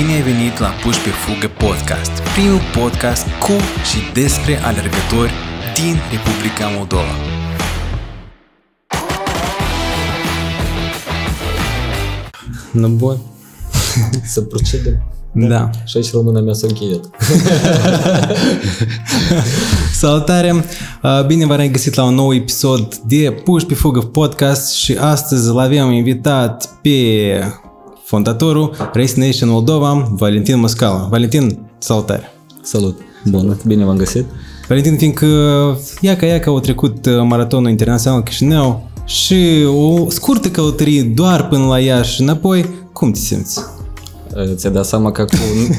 Bine ai venit la Puși pe Fugă Podcast, primul podcast cu și despre alergători din Republica Moldova. Nu bun. Să procedem. Da. Și aici româna mea s-a încheiat. Salutare! Uh, Bine v-am găsit la un nou episod de Puși pe Fugă Podcast și astăzi îl avem invitat pe fondatorul Race Nation Moldova, Valentin Moscala. Valentin, salutare! Salut! Bun, bine v-am găsit. Valentin, fiindcă ia ca ia că au trecut uh, maratonul internațional Chișinău și o scurtă călătorie doar până la Iași și înapoi, cum te simți? Ți-a dat seama că acum,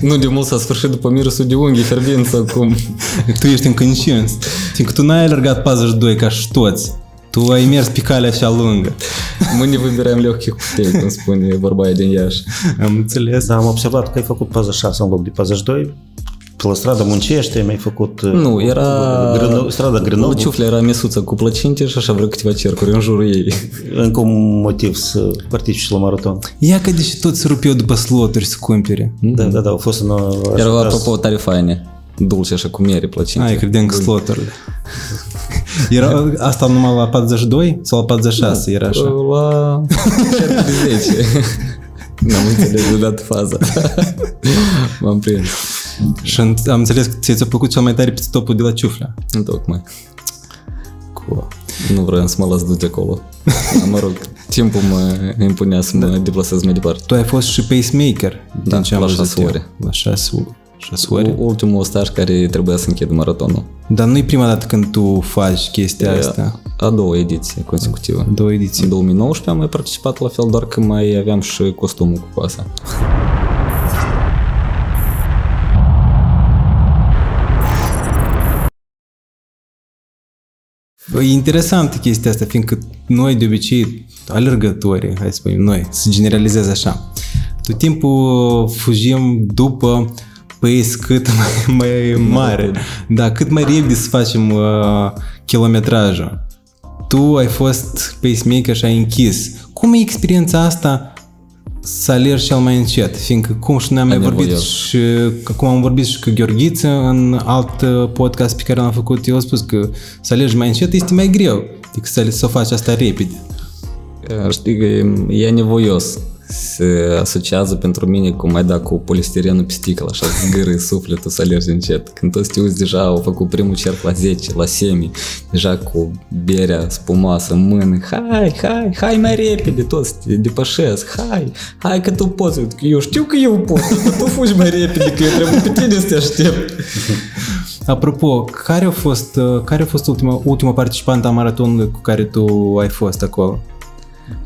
nu de mult s-a sfârșit după mirosul de unghii fierbinți acum. Tu ești încă incins, fiindcă tu n-ai alergat 42 ca și toți. Tu ai mers pe calea așa lungă. Mâine выбираем легких путей, cum spune vorba aia din Iași. Am înțeles. Da, am observat că ai făcut 46 în loc de 42. Pe la stradă muncește, mi-ai făcut... Nu, era... Grână, strada Grânău. Luciufla era mesuță cu plăcinte și așa vreo câteva cercuri în jurul ei. Încă un motiv să participi la maraton. Ia că deși tot se rupeau după sloturi să cumpere. Da, da, da, au fost în... Erau, apropo, tare faine. Dulce așa cu miere plăcinte. Ai, credeam că sloturile. Era asta numai la 42 sau la 46 era așa? La cercul de 10. N-am înțeles deodată faza. M-am prins. Și am înțeles că ți-a plăcut cel mai tare pe stopul de la Ciuflea. Tocmai. Cool. Nu vreau să mă las duce acolo. Dar, mă rog, timpul mă impunea să mă deplasez mai departe. Tu ai fost și pacemaker. Da, din ce am la văzut șase eu. ore. La 6 6 ore. Ultimul staj care trebuia să închid maratonul. Dar nu e prima dată când tu faci chestia asta. A doua ediție consecutivă. Două ediții. În 2019 am mai participat la fel, doar că mai aveam și costumul cu coasa. E interesant chestia asta, fiindcă noi de obicei, alergătorii, hai să spunem noi, să generalizez așa, tot timpul fugim după pace cât mai, mai mare, da, cât mai repede să facem uh, kilometrajul. Tu ai fost pacemaker și ai închis. Cum e experiența asta să alergi cel mai încet? Fiindcă, cum și noi am mai Ai vorbit nevoios. și acum am vorbit și cu Gheorghiță în alt uh, podcast pe care l-am făcut, eu am spus că să alergi mai încet este mai greu decât să, să faci asta repede. Știi că e, e nevoios. Se asociază pentru mine cum mai da cu polistirenul pe sticlă, așa zgârâi sufletul să alergi încet. Când toți te uiți deja au făcut primul cerc la 10, la semi, deja cu berea spumoasă în mână, hai, hai, hai mai repede, toți te depășesc, hai, hai că tu poți. Eu știu că eu pot, dar tu fugi mai repede, că eu trebuie pe tine să te aștept. Apropo, care a fost, uh, care a fost ultima, ultima participantă a maratonului cu care tu ai fost acolo?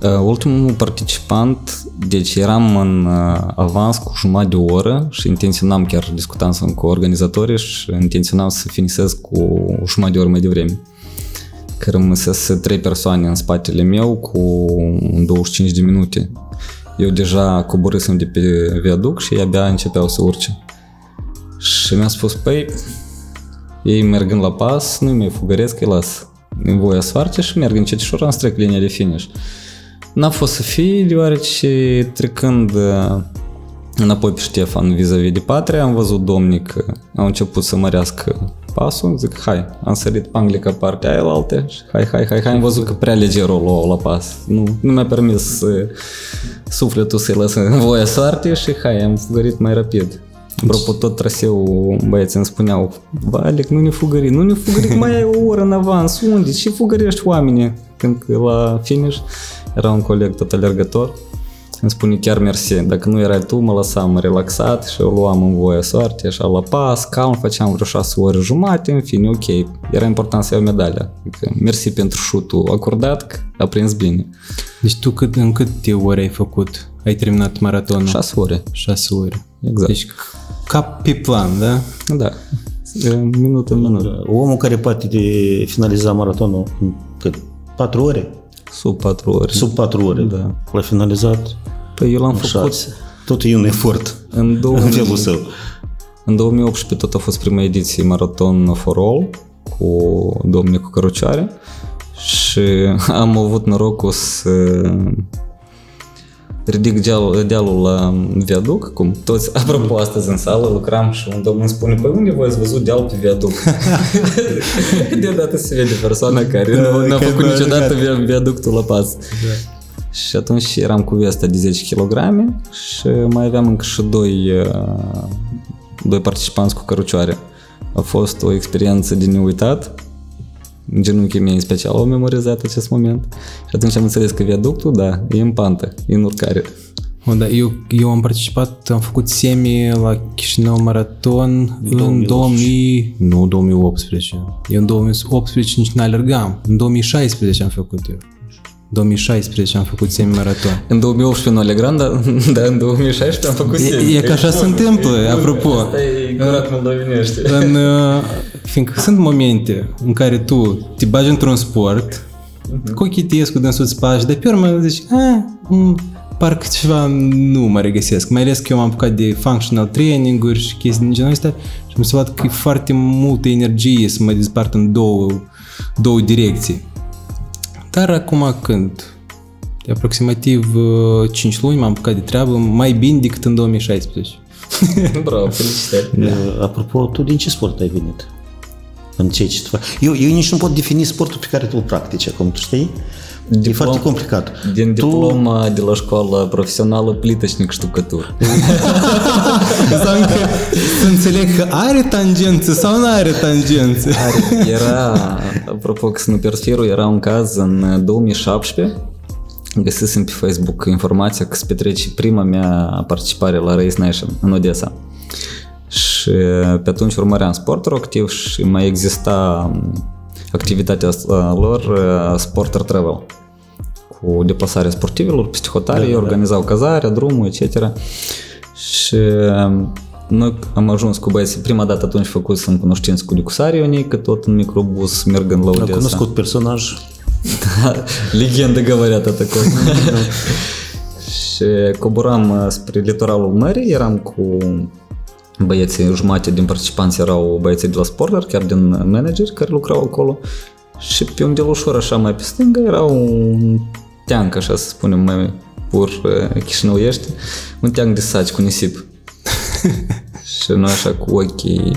Uh, ultimul participant, deci eram în uh, avans cu jumătate de oră și intenționam, chiar discutam cu organizatorii și intenționam să finisez cu jumătate de oră mai devreme. Că rămăsese trei persoane în spatele meu cu 25 de minute. Eu deja coborâsem de pe viaduc și ei abia începeau să urce. Și mi-a spus, păi, ei mergând la pas, nu-i mai fugăresc, îi las în voia să face și merg încetișor, am strec linia de finish. N-a fost să fie, deoarece trecând uh, înapoi pe Ștefan vis-a-vis de Patria, am văzut domnii că au început să mărească pasul, zic, hai, am sărit pe Anglica partea aia la alte și hai, hai, hai, hai, am văzut că prea leger o luau la pas. Nu, nu mi-a permis uh, sufletul să-i lăsă în voia soarte și hai, am fugărit mai rapid. Apropo, tot traseul băieții îmi spuneau, Valec, nu ne fugări, nu ne fugări, mai ai o oră în avans, unde? Și fugărești oamenii? Când la finish era un coleg tot alergător, îmi spune chiar mersi, dacă nu erai tu, mă lăsam relaxat și o luam în voie soarte, așa la pas, calm, făceam vreo șase ore jumate, în fine, ok, era important să iau medalia. Adică, mersi pentru șutul acordat, că a prins bine. Deci tu cât, în câte ore ai făcut? Ai terminat maratonul? Șase ore, 6 ore. exact. Deci ca pe plan, da? da, minut în minut. Omul care poate de finaliza maratonul în cât? 4 ore? Sub 4 ore. Sub 4 ore. Da. L-a finalizat Păi eu l-am în făcut 6. Tot e un efort în, în 2000, felul său. în 2018 tot a fost prima ediție Marathon for All cu domnii cu cărucioare și am avut norocul să ridic dealul, dealul la viaduc, cum toți, apropo, astăzi în sală lucram și un domn îmi spune, păi unde voi ați văzut deal pe viaduc? Deodată se vede persoana care Da, nu, n-a care făcut nu a niciodată jucat. via- viaductul la pas. Și atunci eram cu vestea de 10 kg și mai aveam încă și doi, uh, doi participanți cu cărucioare. A fost o experiență de neuitat. Genunchii mei în special au memorizat acest moment. Și atunci am înțeles că viaductul, da, e în pantă, e în urcare. O, da, eu, eu am participat, am făcut semi la Chișinău Maraton în 2000, nu 2018. Eu în 2018 nici n-alergam. În 2016 am făcut eu. 2016 am făcut semi-maraton. În 2018 nu alegram, dar, dar în 2016 am făcut E, semi. e că așa se întâmplă, apropo. Asta e curat moldovenește. În, uh, fiindcă sunt momente în care tu te bagi într-un sport, cochitezi cu dânsul îți pași, dar pe urmă zici, a, m, parcă ceva nu mă regăsesc. Mai ales că eu m-am apucat de functional training-uri și chestii din genul ăsta și mi se văd că e foarte multă energie să mă despart în două, două direcții. Dar acum când de aproximativ uh, 5 luni m-am apucat de treabă mai bine decât în 2016. Bravo, felicitări. Da. Apropo, tu din ce sport ai venit? În ce ce tu faci? Eu, eu nici nu pot defini sportul pe care tu îl practici acum, tu știi? E Diplom- foarte complicat. Din tu, diploma de la școală profesională plitășnic ștucătur. Înseamnă că să înțeleg că are tangențe sau nu are tangențe. Era, apropo că să nu pierd firul, era un caz în 2017, găsisem pe Facebook informația că se petrece prima mea participare la Race Nation în Odessa. Și pe atunci urmăream sportul activ și mai exista activitatea uh, lor uh, Sporter Travel cu deplasarea sportivilor peste hotare, da, organizau cazarea, drumul, etc. Și um, noi am ajuns cu băieții, prima dată atunci făcusem cunoștință cu Licusarii Ionică, tot în microbus, mergând la am Odessa. cunoscut personaj. Legendă говорят такой. și coboram uh, spre litoralul mării, eram cu băieții, jumate din participanți erau băieții de la Sporter, chiar din manageri care lucrau acolo. Și pe un delușor așa mai pe stânga era un teanc, așa să spunem, mai pur uh, chișinăuiește, un teanc de saci cu nisip. și noi așa cu ochii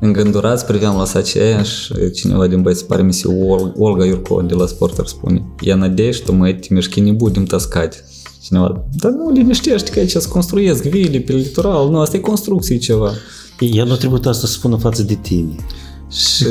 îngândurați priveam la sacii aia și cineva din băieți, pare mi se Ol- Olga Iurco de la Sporter spune Я надеюсь, что мы эти мешки не будем таскать. Cineva, dar nu liniștește că aici se construiesc vile pe litoral, nu, asta e construcții ceva. Ea nu trebuie asta să spună față de tine. Și,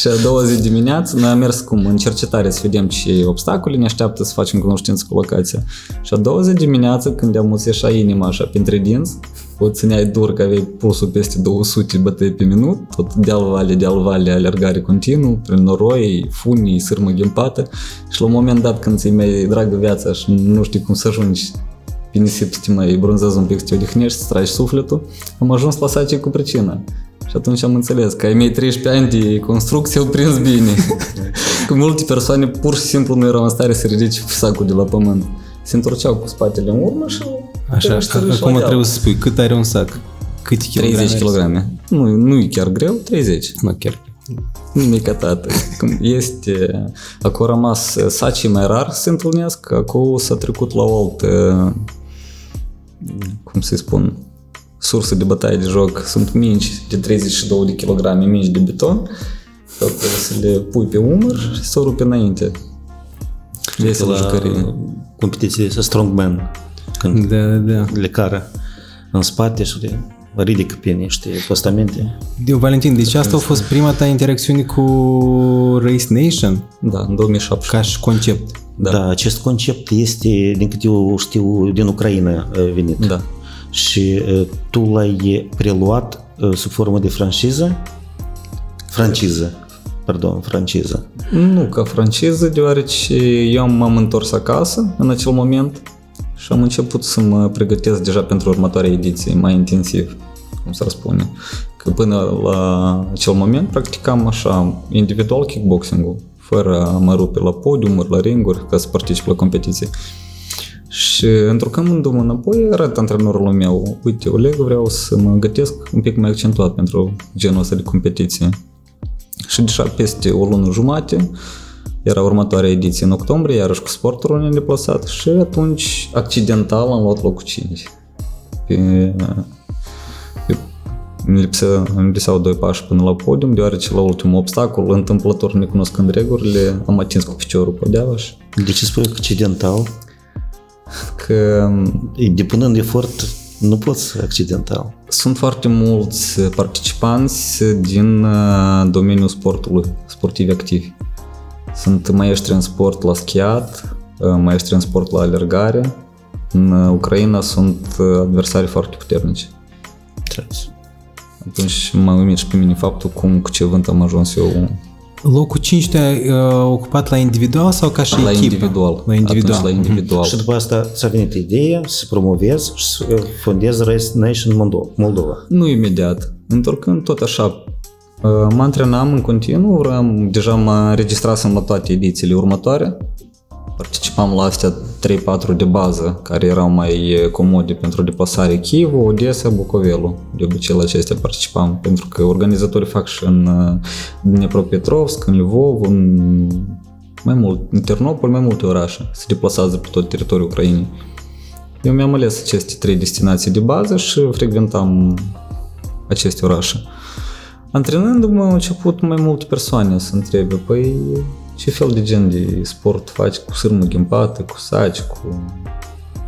și a doua zi dimineață noi am mers cum în cercetare să vedem ce obstacole ne așteaptă să facem cunoștință cu locația. Și a doua zi dimineață când am ieșa inima așa printre dinți, o țineai dur că aveai pulsul peste 200 bătăi pe minut, tot deal vale, deal vale, alergare continuu, prin noroi, funii, sârmă ghimpată și la un moment dat când ți-i mai dragă viața și nu știi cum să ajungi pe nisip să te mai bronzezi un pic, să te odihnești, să tragi sufletul, am ajuns la sace cu pricina. Și atunci am înțeles că ai mei 13 ani de construcție au prins bine. că multe persoane pur și simplu nu erau în stare să ridice sacul de la pământ. Se întorceau cu spatele în urmă și... Așa, și săreau acum la deal. trebuie să spui cât are un sac. Câte kilograme? 30 kg. Nu, nu e chiar greu, 30. Nu, chiar. Nimic tată. Cum este... Acum a rămas sacii mai rar se întâlnesc, acum s-a trecut la o altă, cum să spun, sursă de bătaie de joc. Sunt minci de 32 de kg, minci de beton, tot trebuie să le pui pe umăr și să o rupe înainte. Veselă jucărie. competiții de strongman, când Da, da, da. le cară în spate și le ridică pe niște postamente. Eu, Valentin, deci asta a fost prima ta interacțiune cu Race Nation Da, în 2007. ca și concept. Da. Da. acest concept este, din câte eu știu, din Ucraina uh, venit. Da. Și uh, tu l-ai preluat uh, sub formă de franciză? Franciză, pardon, franciză. Nu ca franciză, deoarece eu m-am întors acasă în acel moment și am început să mă pregătesc deja pentru următoarea ediție, mai intensiv, cum s-ar spune. Că până la acel moment practicam așa individual kickboxing-ul, fără a mă rupe la podiumuri, la ringuri, ca să particip la competiții. Și întrucându-mă înapoi, arăt antrenorul meu, uite, Oleg, vreau să mă gătesc un pic mai accentuat pentru genul ăsta de competiție. Și deja peste o lună jumate Era următoarea ediție în octombrie, iarăși cu sportul ne-am deplasat și atunci accidental am luat locul 5. Pe, pe, îmi, lipsea, îmi lipseau doi pași până la podium, deoarece la ultimul obstacol, întâmplător necunoscând regulile, am atins cu piciorul podeaua și De ce spui accidental? că Depunând efort, nu poți accidental. sunt foarte mulți participanți din uh, domeniul sportului, sportivi activi. Sunt maestri în sport la schiat, uh, maestri în sport la alergare. În uh, Ucraina sunt uh, adversari foarte puternici. Trebuie. Atunci m-a uimit și pe mine faptul cum cu ce vânt am ajuns eu Locul 5 te-ai uh, ocupat la individual sau ca și la echipă? individual. La individual. Atunci la individual. Și după asta ți-a venit ideea să promovezi și să fondezi Race Nation Moldo- Moldova. Nu imediat. Întorcând tot așa, uh, mă antrenam în continuu, vreau, deja mă înregistrasem la toate edițiile următoare. Participam la astea 3-4 de bază, care erau mai eh, comode pentru deplasare Chivu, Odessa, Bucovelu. De obicei la acestea participam, pentru că organizatorii fac și în eh, Dnepropetrovsk, în Lvov, în mai mult, în Ternopol, mai multe orașe. Se deplasează pe tot teritoriul Ucrainei. Eu mi-am ales aceste trei destinații de bază și frecventam aceste orașe. Antrenându-mă au început mai multe persoane să întrebe, păi ce fel de gen de sport faci cu sârmă ghimpată, cu saci, cu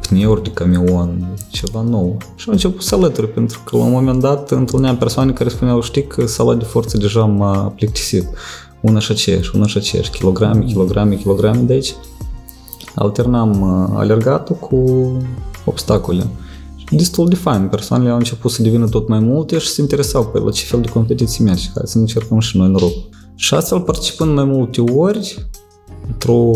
pneuri de camion, ceva nou. Și am început să alături, pentru că la un moment dat întâlneam persoane care spuneau, știi că sala de forță deja m-a plictisit. Una și aceeași, una și aceeași, kilograme, kilograme, kilograme de aici. Alternam uh, alergatul cu obstacole. Și Destul de fain, persoanele au început să devină tot mai multe și se interesau pe la ce fel de competiții mergi, hai să ne încercăm și noi noroc. Și astfel, participând mai multe ori, într-o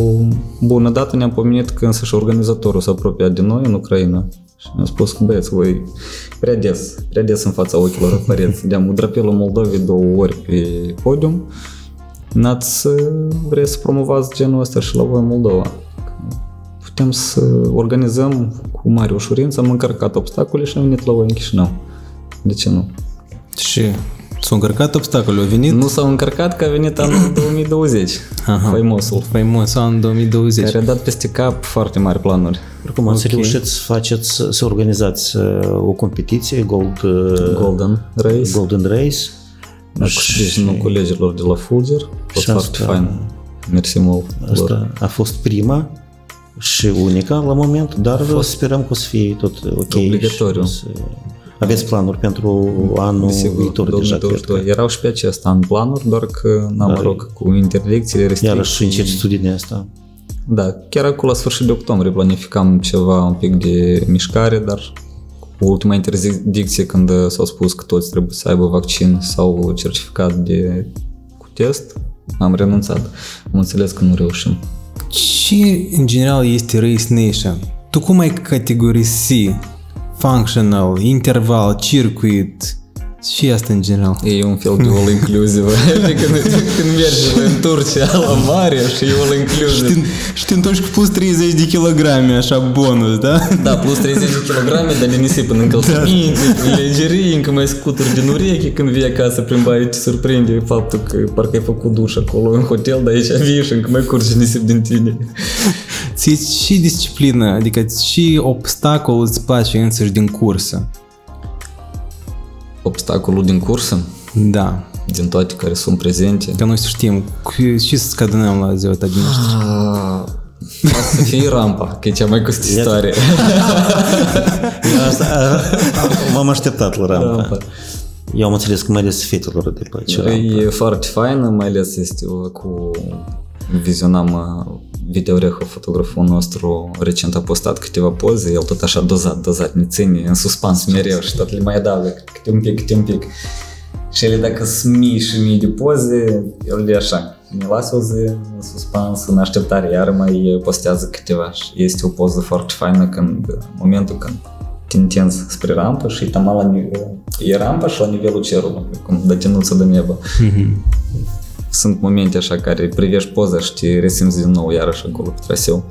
bună dată ne-am pomenit că însăși organizatorul s-a apropiat de noi în Ucraina și ne-a spus că băieți, voi prea des, prea des în fața ochilor apăreți. De-am drapelul Moldovei două ori pe podium, n-ați vrea să promovați genul ăsta și la voi în Moldova. Putem să organizăm cu mare ușurință, am încărcat obstacole și am venit la voi în Chișinău. De ce nu? Și s-au încărcat obstacole, au venit Nu s-au încărcat că a venit anul 2020, Aha. faimosul, faimos an 2020. care a dat peste cap foarte mari planuri. Oricum ați Ok. reușit să faceți, să organizați uh, o competiție, Gold, uh, Golden Race, Golden Race. cu sprijinul colegilor de la Fulger, a fost Și foarte asta- fain. Mersi mult lor. Asta a fost prima și unica la moment, dar sperăm că o să fie tot ok. Obligatoriu. și o să- Aveți planuri pentru anul Desigur, viitor deja, cred 2022. că. Erau și pe acesta în planuri, doar că n-am Da. noroc cu interdicțiile, Iarăși restricții. incertitudinea din asta. Da, chiar acolo la sfârșit de octombrie planificam ceva un pic de mișcare, dar cu ultima interdicție când s-au spus că toți trebuie să aibă vaccin sau certificat de cu test, am renunțat. Am înțeles că nu reușim. Ce în general este Race Nation? Tu cum ai categorisi functional, interval, circuit și asta în general? E un fel de all inclusive. adică când, când mergi în Turcia la mare și e all inclusive. Și te întorci cu plus 30 de kilograme, așa bonus, da? Da, plus 30 de kilograme, dar le nisip în încălțăminte, în legerii, încă mai scuturi din ureche când vii acasă prin baie, te surprinde faptul că parcă ai făcut duș acolo în hotel, dar aici vii și încă mai curge nisip din tine. Ți și disciplină, adică și obstacol îți place însăși din cursă. Obstacolul din cursă, Da. din toate care sunt prezente. Că noi să știm cu- și să scadânăm la ziua ta din Ah, Poate să fie rampa, că e cea mai costisitoare. Eu asta, a, m-am așteptat la rampa. Rampa. Eu am înțeles că mai ales fetelor de pe ce rampă. E foarte faină, mai ales este o- cu... Vizionam uh, videorehul fotograful nostru recent a postat câteva poze, el tot așa dozat, dozat, ne ține în suspans mereu și tot le mai adaugă câte un pic, câte un pic. Și ele dacă sunt mii și mii de poze, el le așa, ne lasă o zi în suspans, în așteptare, iar mai postează câteva și este o poză foarte faină când, în momentul când te întinzi spre rampă și e, la, e rampa și la nivelul cerului, cum de tinuță de nebă. Mm-hmm Sunt momente așa care privești poza și te resimți din nou iarăși acolo pe traseu.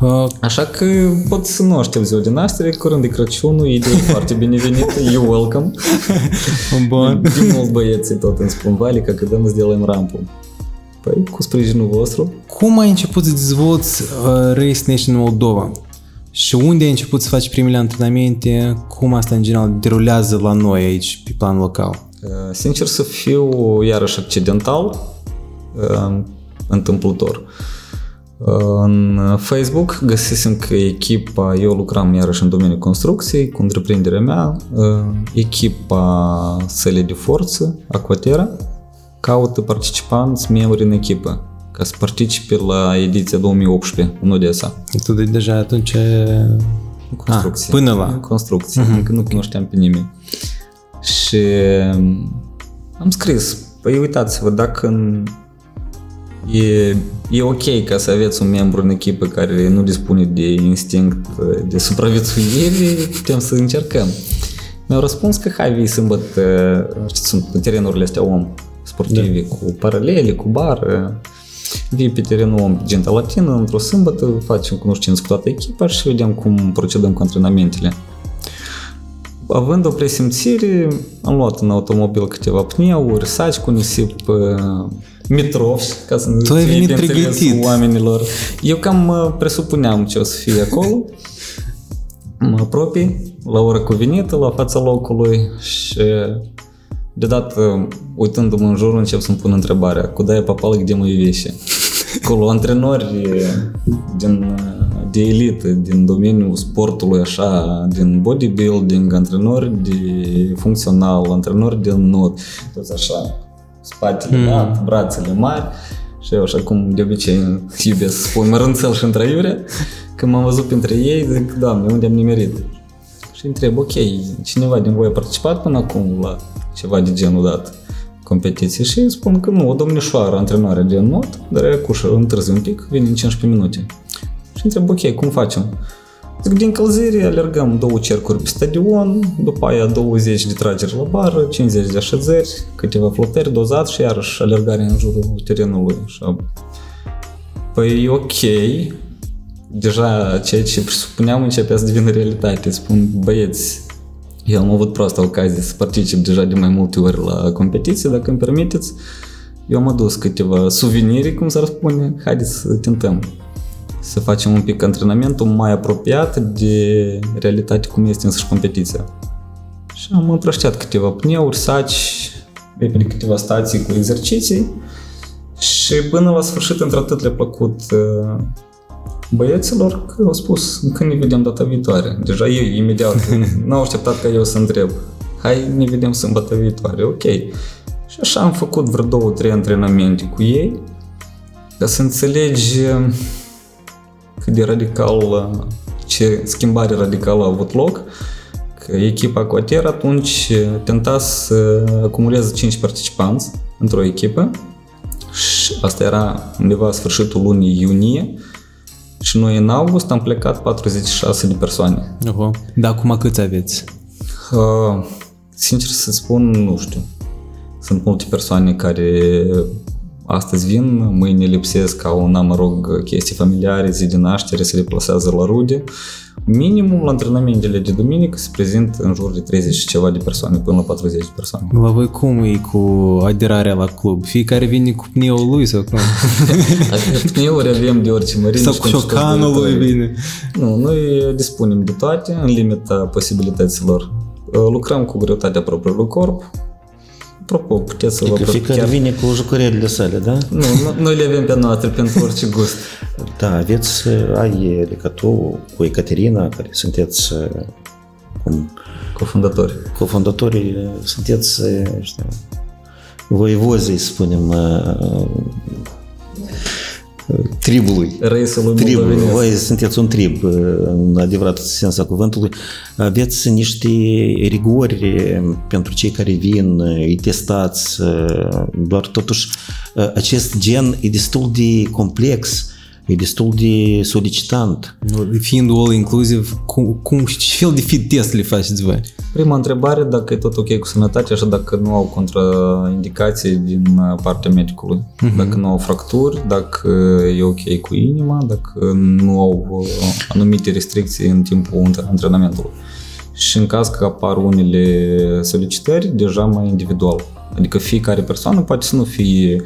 Uh, Așa că pot să nu aștept ziua de naștere, curând de Crăciunul, idee foarte binevenită, you welcome. Bun. De mult băieții tot îmi spun, Vali, că când îmi сделаем rampă. Păi, cu sprijinul vostru. Cum ai început să dezvolți uh, Race Nation Moldova? Și unde ai început să faci primele antrenamente? Cum asta în general derulează la noi aici, pe plan local? Uh, Sincer să fiu, iarăși accidental, uh, întâmplător. Uh, În Facebook găsisem că echipa, eu lucram iarăși în domeniul construcției cu întreprinderea mea, uh, echipa Săle de Forță, Aquatera, caută participanți, membri în echipă, ca să participe la ediția 2018 în Odessa. Tu de deja atunci... În construcție. Ah, până la- În construcție, uh-huh. încă nu cunoșteam pe nimeni. Și am scris, păi uitați-vă, dacă în- e, e ok ca să aveți un membru în echipă care nu dispune de instinct de supraviețuire, putem să încercăm. Mi-au răspuns că hai vii sâmbătă, știți, sunt terenurile astea om sportive da. cu paralele, cu bară, vii pe terenul om Genta Latină într-o sâmbătă, facem cunoștință cu toată echipa și vedem cum procedăm cu antrenamentele având o presimțire, am luat în automobil câteva pneuri, saci cu nisip, uh, mitrov, ca să tu ai venit pregătit. oamenilor. Eu cam uh, presupuneam ce o să fie acolo. mă apropii la ora cuvenită, la fața locului și deodată, uitându-mă în jur, încep să-mi pun întrebarea, cuda e papal, de mă iubește? Acolo antrenori din uh, de elită, din domeniul sportului așa, din bodybuilding, antrenori de funcțional, antrenori de not, toți așa, spatele mm. lat, brațele mari și eu așa cum de obicei iubesc să spun mărânțel și întrăiure, când m-am văzut printre ei, zic, Doamne, unde am nimerit? Și întreb, ok, cineva din voi a participat până acum la ceva de genul dat competiție și îi spun că nu, o domnișoară antrenoare de not, dar e cușă, întârzi un pic, vine în 15 minute. Și întreb, ok, cum facem? Zic, din călzire alergăm două cercuri pe stadion, după aia 20 de trageri la bară, 50 de așezări, câteva flotări, dozat și iarăși alergare în jurul terenului. Așa. Păi ok, deja ceea ce presupuneam începea să devină realitate. Spun, băieți, eu am avut proastă ocazie să particip deja de mai multe ori la competiție, dacă îmi permiteți. Eu am adus câteva suveniri, cum s-ar spune, haideți să tentăm să facem un pic antrenamentul mai apropiat de realitate cum este însăși competiția. Și am împrăștiat câteva pneuri, saci, repede câteva stații cu exerciții și până la sfârșit, într-atât le-a plăcut uh, băieților că au spus când ne vedem data viitoare. Deja ei imediat n-au așteptat ca eu să întreb. Hai, ne vedem sâmbătă viitoare, ok. Și așa am făcut vreo două, trei antrenamente cu ei ca să înțelegi cât de radical, ce schimbare radicală a avut loc, că echipa Coater atunci tenta să acumuleze 5 participanți într-o echipă și asta era undeva sfârșitul lunii iunie și noi în august am plecat 46 de persoane. Oho. Dar acum câți aveți? Uh, sincer să spun, nu știu. Sunt multe persoane care astăzi vin, mâine lipsesc, au, na, mă rog, chestii familiare, zi de naștere, se deplasează la rude. Minimum la antrenamentele de duminică se prezintă în jur de 30 și ceva de persoane, până la 40 de persoane. La voi cum e cu aderarea la club? Fiecare vine cu pneul lui sau cum? Adică pneuri avem de orice mărime. sau și cu pentru șocanul toți lui doi. vine? Nu, noi dispunem de toate în limita posibilităților. Lucrăm cu greutatea propriului corp. Apropo, puteți să vă Adică fiecare chiar- vine cu jucăriile sale, da? Nu, nu, noi le avem pe noastre pentru orice gust. Da, aveți, ai legătură cu Ecaterina, care sunteți cum, Cofondatori. cofondatorii, sunteți, știu, voivozii, spunem, tribului. Reisul lui Trib, Moldovenesc. voi sunteți un trib, în adevărat sens al cuvântului. Aveți niște rigori pentru cei care vin, îi testați, doar totuși acest gen e destul de complex, e destul de solicitant. Nu, Fiind all inclusive, cum, cum, ce fel de fit test le faceți voi? Prima întrebare, dacă e tot ok cu sănătatea și dacă nu au contraindicații din partea medicului. Dacă nu au fracturi, dacă e ok cu inima, dacă nu au uh, anumite restricții în timpul antrenamentului. Și în caz că apar unele solicitări, deja mai individual. Adică fiecare persoană poate să nu fie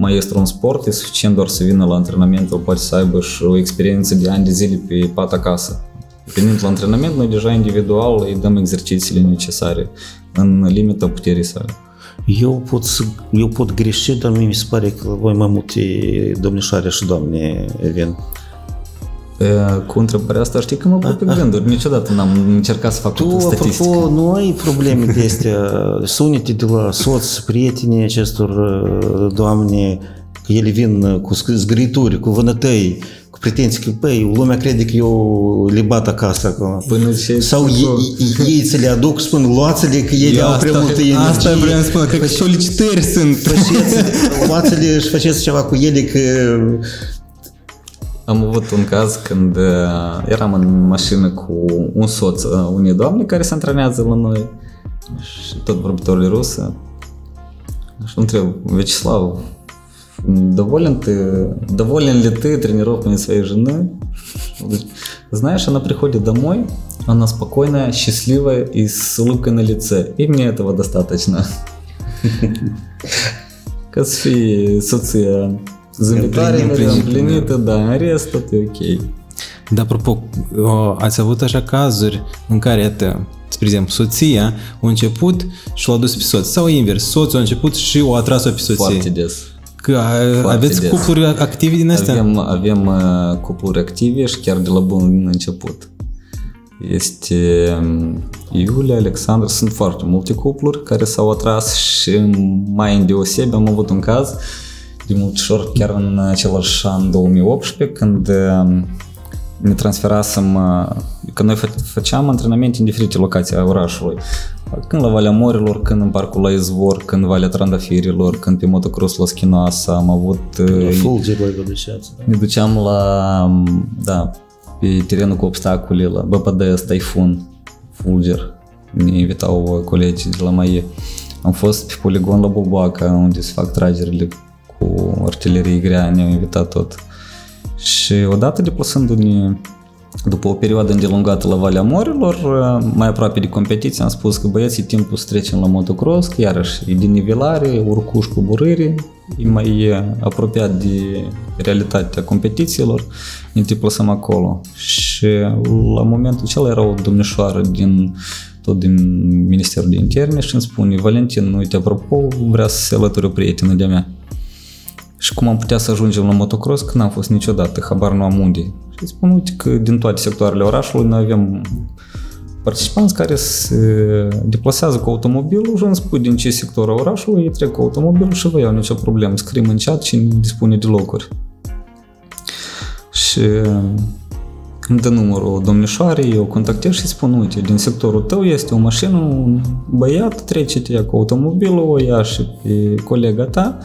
maestru în sport, e suficient doar să vină la antrenament, el poate să aibă și o experiență de ani de zile pe pat acasă. Venind la antrenament, noi deja individual îi dăm exercițiile necesare în limita puterii sale. Eu pot, să, eu pot greși, dar mie mi se pare că voi mai multe domnișoare și doamne vin. E, Cu întrebarea asta știi că mă pun pe gânduri. Niciodată n-am încercat să fac Tu, o statistică. apropo, nu ai probleme de astea, sunete de la soț, prietenii acestor uh, doamne, că ele vin uh, cu sc- zgârituri, cu vânătăi, cu pretenții că, băi, lumea crede că eu le bat acasă acolo. Până ce- Sau ei, ei, ei ți le aduc, spun, luați-le că ele au prea multă energie. Asta vreau să spun, cred că solicitări sunt. Faceți, luați-le și faceți ceva cu ele că Am avut un caz când eram în mașină cu un soț unei doamne care se antrenează la noi și tot vorbitorul rusă. Și întreb, Вячеслав, доволен ты, доволен ли ты тренировками своей жены? Знаешь, она приходит домой, она спокойная, счастливая и с улыбкой на лице. И мне этого достаточно. Ca să fie soția zâmbitoare, Împlinită, împlinită, da, în rest tot e ok. Dar apropo, o, ați avut așa cazuri în care, iată, spre exemplu, soția a început și l-a dus pe soț. Sau invers, soțul a început și o atras-o pe soție. Foarte des. Că a, Foarte aveți des. cupluri active din astea? Avem, avem uh, cupluri active și chiar de la bun început. Este um, Iulia, Alexandru, sunt foarte multe cupluri care s-au atras și mai îndeosebi am avut un caz de multișor chiar în același an 2018 când um, ne transferasem, uh, că noi fă- făceam antrenamente în diferite locații a orașului. Când la Valea Morilor, când în parcul la Izvor, când Valea Trandafirilor, când pe motocross la Schinoasa, am avut uh, fulger voi vă duceați. Da. ne duceam la, da, pe terenul cu obstacole, la BPDS, Typhoon, Fulger. Ne invitau colegii de la MAE. Am fost pe poligon la Bulboaca, unde se fac tragerile cu artilerie grea, ne-au invitat tot. Și odată deplasându-ne după o perioadă îndelungată la Valea Morilor, mai aproape de competiție, am spus că băieți, e timpul să trecem la motocross, că iarăși e din nivelare, urcuș cu burâri, e mai e apropiat de realitatea competițiilor, ne deplasăm acolo. Și la momentul acela era o domnișoară din tot din Ministerul de Interne și îmi spune, Valentin, uite, apropo, vrea să se alăture o prietenă de-a mea. Și cum am putea să ajungem la motocross, că n-am fost niciodată, habar nu am unde. Și îi spun, uite că din toate sectoarele orașului noi avem participanți care se deplasează cu automobilul și îmi spui din ce sector a orașului, ei trec cu automobilul și vă iau nicio problemă. Scriem în chat și dispune de locuri. Și îmi dă numărul domnișoarei, eu contactez și îi spun, uite, din sectorul tău este o mașină, un băiat, trece-te ea cu automobilul, o ia și pe colega ta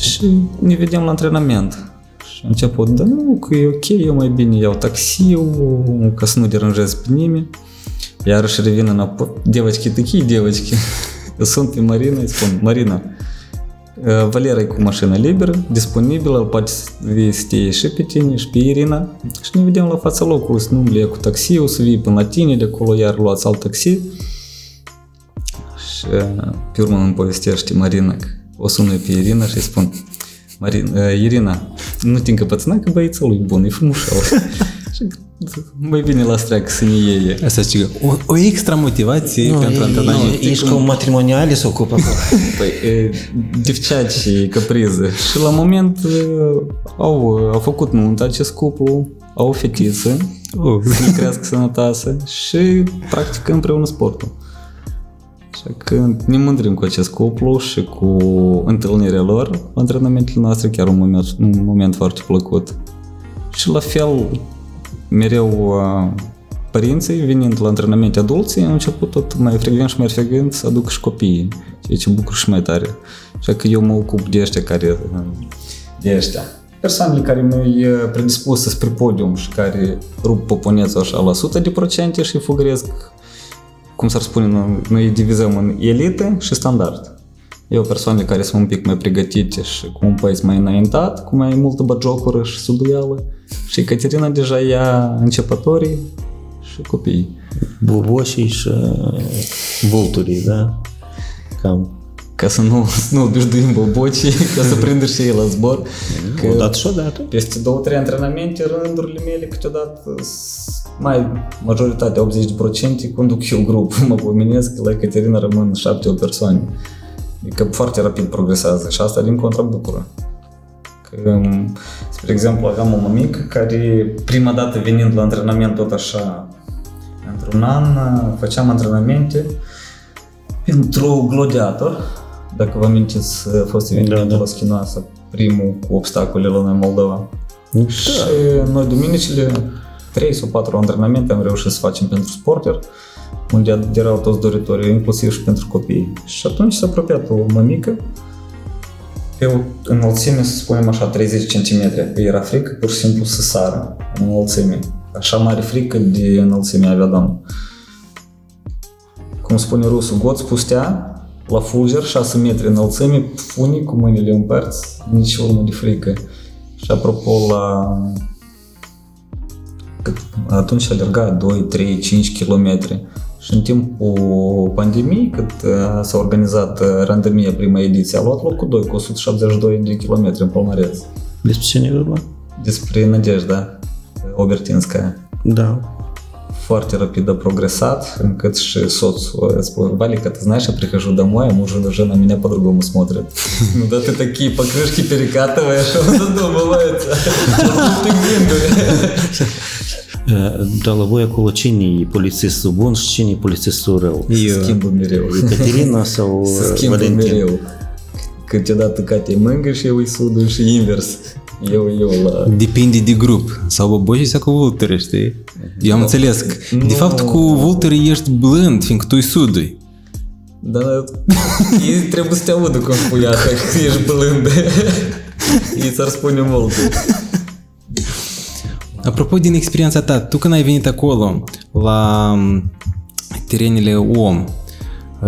și ne vedem la antrenament. Și a început, da nu, că e ok, eu mai bine iau taxiul, ca să nu deranjez pe nimeni. Iarăși revin înapoi, девочки, такие девочки. Eu sunt pe Marina, îi spun, Marina, Valera e cu mașină liberă, disponibilă, îl poate te și pe tine și pe Irina și ne vedem la fața locului, să nu umbli cu taxiul, să vii până la tine, de acolo iar luați alt taxi. Și pe urmă îmi povestește Marina că O sună pe Irina și spun, Marina, Irina, nu te încăpățâna că băiețelul lui bun, e frumușel. mai bine las treacă să ne iei. Asta zice că o, o extra motivație nu, pentru antrenament. Ești cum matrimoniale se ocupă acolo. păi, e, și capriză. Și la moment au, au făcut nunta acest cuplu, au o fetiță, oh. să ne crească sănătoasă și practică împreună sportul. Așa că ne mândrim cu acest cuplu și cu întâlnirea lor, antrenamentele noastre chiar un moment, un moment foarte plăcut. Și la fel, mereu uh, părinții, venind la antrenamente adulții, au început tot mai frecvent și mai frecvent să aduc și copiii, ceea ce bucur și mai tare. Așa că eu mă ocup de ăștia care, de ăștia. Persoanele care nu-i uh, predispuse spre podium și care rup poponețul așa la 100% și fugăresc, cum s-ar spune, noi, noi îi divizăm în elită și standard. Eu persoanele care sunt un pic mai pregătite și cu un pace mai înaintat, cu mai multă bagiocură și suduială. Și Ecaterina deja ia începătorii și copiii. Buboșii și uh, vulturii, da? Cam. Ca să nu, să nu obișnuim bobocii, ca să prindă și ei la zbor. Că Odată și odată. peste două, trei antrenamente, rândurile mele câteodată s- mai majoritatea, 80% conduc eu grup. Mă pomenesc că la Ecaterina rămân 7 persoane. Adică foarte rapid progresează și asta din contra bucură. Că, spre exemplu, aveam o mămică care prima dată venind la antrenament tot așa, într-un an, făceam antrenamente pentru gladiator, dacă vă amintiți, a fost evenimentul Da, da. la Schinoasă, primul cu obstacole la noi în Moldova. Da. Și noi duminicile, 3 sau 4 antrenamente am reușit să facem pentru sporter, unde erau toți doritorii, inclusiv și pentru copii. Și atunci s-a apropiat o mămică, pe o înălțime, să spunem așa, 30 cm. Era frică pur și simplu să sară în înălțime. Așa mare frică de înălțime avea doamna. Cum spune rusul, God spustea la fulger 6 metri înălțime, unii cu mâinile în părți, nici urmă de frică. Și apropo la... Cât, atunci alerga 2, 3, 5 km. Și în timpul pandemiei, cât uh, s-a organizat uh, randemia prima ediție, a luat locul 2 cu 172 de km în palmareț. Despre cine e vorba? Despre Nadejda Obertinskaya. Da. foarte rapid a progresat, încât și соцу. Я спорю, Валик, а ты знаешь, я прихожу домой, а муж уже на меня по-другому смотрит. Ну да ты такие покрышки перекатываешь, он задумывается. Ты э, Даловоя Кулачині, поліцисту Бонщині, поліцисту Рел. З ким би міряв? Екатерина Сау, Валентин. З ким би міряв? Катя, да, ти Катя Менгиш, я висудуєш, інверс. Câteodată Katia îi mângă și eu îi sudu și invers. Eu, eu la... Depinde de grup. Sau bobocii sau cu vulturi, știi? Eu am înțeles că, de Nu. fapt, cu vulturi ești blând, fiindcă tu îi sudui. Dar ei trebuie să te audă cum spui asta, că ești blând. Ei ți-ar spune mult. Apropo din experiența ta, tu când ai venit acolo la m, terenele OM,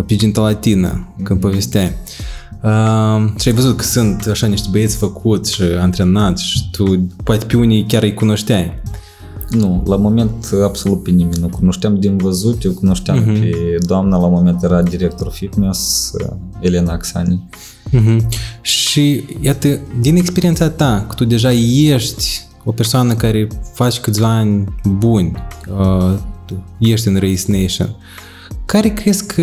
pe Ginta Latină, când povesteai, uh, și ai văzut că sunt așa niște băieți făcuți și antrenați și tu poate pe unii chiar îi cunoșteai. Nu, la moment absolut pe nimeni nu cunoșteam din văzut, eu cunoșteam Mhm. pe doamna, la moment era director fitness, Elena Axani. Mhm. Și iată, din experiența ta, că tu deja ești o persoană care faci câțiva ani buni, uh, tu ești în Race Nation, care crezi că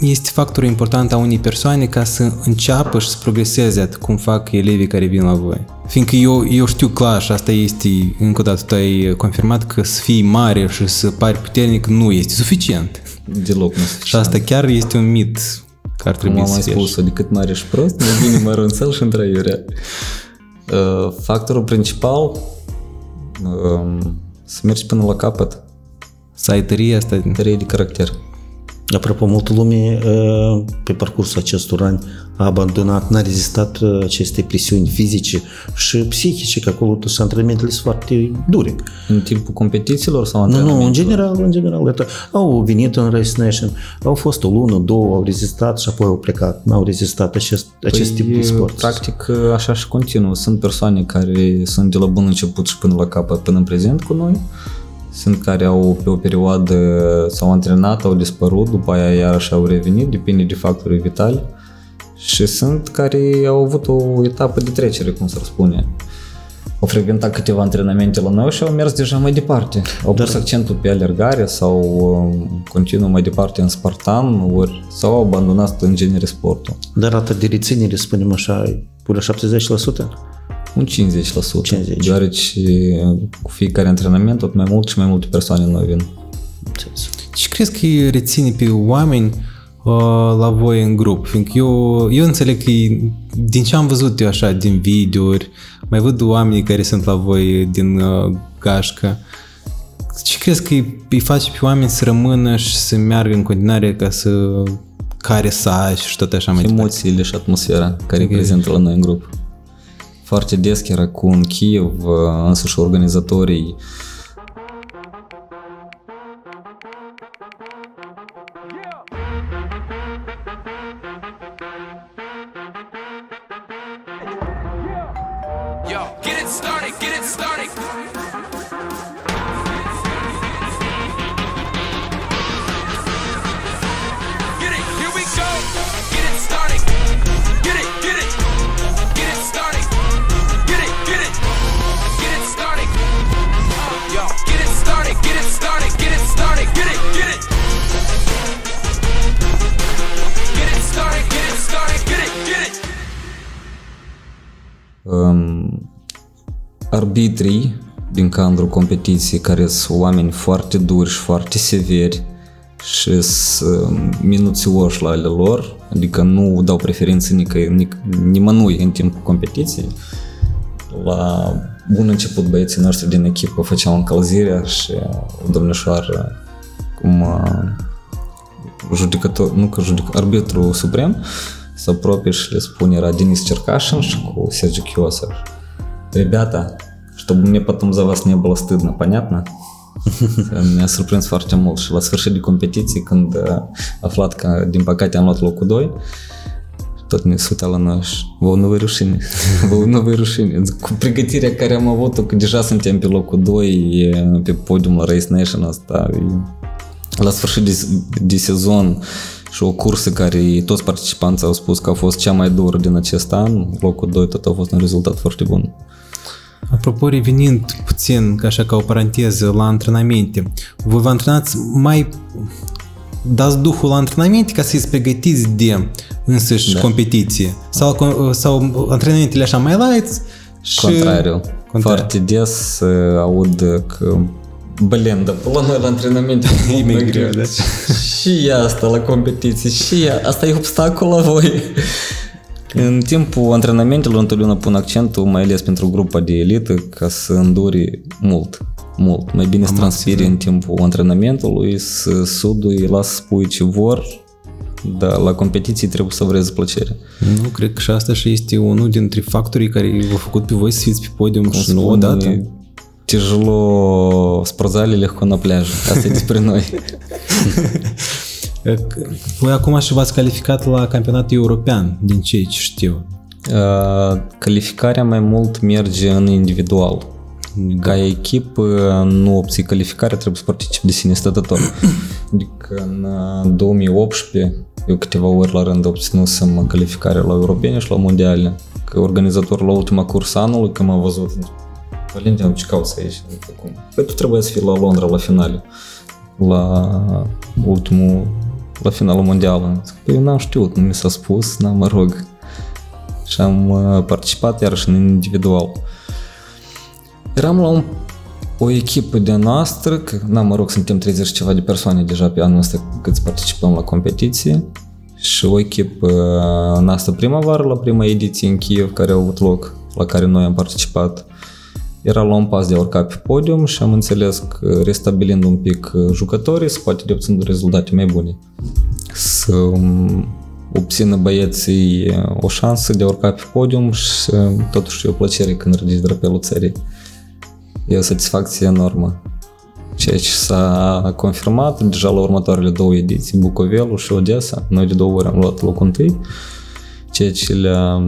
este factorul important a unei persoane ca să înceapă și să progreseze atât cum fac elevii care vin la voi? Fiindcă eu, eu știu clar și asta este, încă o dată tu ai confirmat că să fii mare și să pari puternic nu este suficient. Deloc nu Și asta chiar este un mit care ar Cum trebui am să mai fie. spus-o, decât mare și prost, mai bine mărunțel și întraiurea. Uh, Factorul principal, um, să mergi până la capăt, Să ai tăria asta. tărie de caracter. Apropo, multă lume ă, pe parcursul acestor ani a abandonat, n-a rezistat ă, aceste presiuni fizice și psihice, că acolo sunt antrenamentele sunt foarte dure. În timpul competițiilor sau Nu, nu, în general, în general. Iată, au venit în Race Nation, au fost o lună, două, au rezistat și apoi au plecat. N-au rezistat acest, păi, acest tip de sport. Practic, ă, așa și continuă. Sunt persoane care sunt de la bun început și până la capăt, până în prezent cu noi sunt care au pe o perioadă s-au antrenat, au dispărut, după aia iarăși au revenit, depinde de factorii vitali. Și sunt care au avut o etapă de trecere, cum s-ar spune. Au frecventat câteva antrenamente la noi și au mers deja mai departe. Au pus accentul pe alergare sau um, continuă mai departe în Spartan, ori sau au abandonat în genere sportul. Dar rata de reținere, să spunem așa, e până 70%. Un 50%, 50. deoarece cu fiecare antrenament tot mai mult și mai multe persoane noi vin. Ce crezi că îi reține pe oameni uh, la voi în grup? Fiindcă eu, eu înțeleg că e- din ce am văzut eu așa, din videouri, mai văd oamenii care sunt la voi din uh, gașcă. Ce crezi că îi, îi face pe oameni să rămână și să meargă în continuare ca să care să și tot așa mai departe? Emoțiile și atmosfera care e prezentă la noi în grup. Foarte des chiar cu în Kiev, însuși organizatorii Yo, din cadrul competiției, care sunt oameni foarte duri și foarte severi și sunt minuțioși la ale lor, adică nu dau preferință nică, nic, nimănui în timpul competiției. La bun început băieții noștri din echipă făceau încălzirea și o domnișoară cum uh, judecător, nu că judec, arbitru suprem se apropie și le spune, era Denis Черкашин și cu Sergiu Chiosa. Rебята, чтобы мне потом за вас не было стыдно, понятно? Mi-a surprins foarte mult și la sfârșit de competiție, când a aflat că, din păcate, am luat locul 2, tot ne se uita la noi și vă nu vă rușine, vă nu vă rușine. Cu pregătirea care am avut-o, că deja suntem pe locul 2 pe podium la Race Nation asta, la sfârșit de, de sezon și o cursă care toți participanții au spus că a fost cea mai dură din acest an, locul 2 tot a fost un rezultat foarte bun. Apropo, revenind puțin, ca așa ca o paranteză, la antrenamente, voi vă antrenați mai dați duhul la antrenamente ca să-i pregătiți de însăși da. competiție? Sau, sau antrenamentele așa mai light și... Contrariu. Contrariu. Foarte des uh, aud că Blin, dar la noi la antrenamente e mai greu, da? Și ea asta la competiții, și ea, asta e obstacol la voi. În timpul antrenamentelor întotdeauna pun accentul, mai ales pentru grupa de elită, ca să înduri mult, mult. Mai bine să transpiri în timpul antrenamentului, să sudui, las spui ce vor, dar la competiții trebuie să vreți plăcere. Nu, cred că și asta și este unul dintre factorii care v-au făcut pe voi să fiți pe podium Cum și nu odată. Тяжело в спортзале, легко на пляже. Asta e despre noi. Voi acum și v-ați calificat la campionatul european, din ce știu. Calificarea mai mult merge în individual. Ca echipă nu obții calificarea, trebuie să participi de sine stătător. Adică în 2018 eu câteva ori la rând obținusem calificarea la europene și la mondiale. Că organizator la ultima cursă anului, când m-a văzut, Valentin, ce cauți aici? Cum? Păi tu trebuie să fii la Londra la finale, la ultimul, la finalul mondial. Păi eu n-am știut, nu mi s-a spus, n-am, mă rog. Și am participat iarăși în individual. Eram la un, o echipă de noastră, că, na, mă rog, suntem 30 ceva de persoane deja pe anul ăsta cât participăm la competiție și o echipă noastră primăvară la prima ediție în Kiev care a avut loc, la care noi am participat era la un pas de a urca pe podium și am înțeles că restabilind un pic jucătorii se poate de obținut rezultate mai bune. Să obțină băieții o șansă de a urca pe podium și totuși e o plăcere când ridici drapelul țării. E o satisfacție enormă. Ceea ce s-a confirmat deja la următoarele două ediții, Bucovelul și Odessa. Noi de două ori am luat locul întâi, ceea ce le-a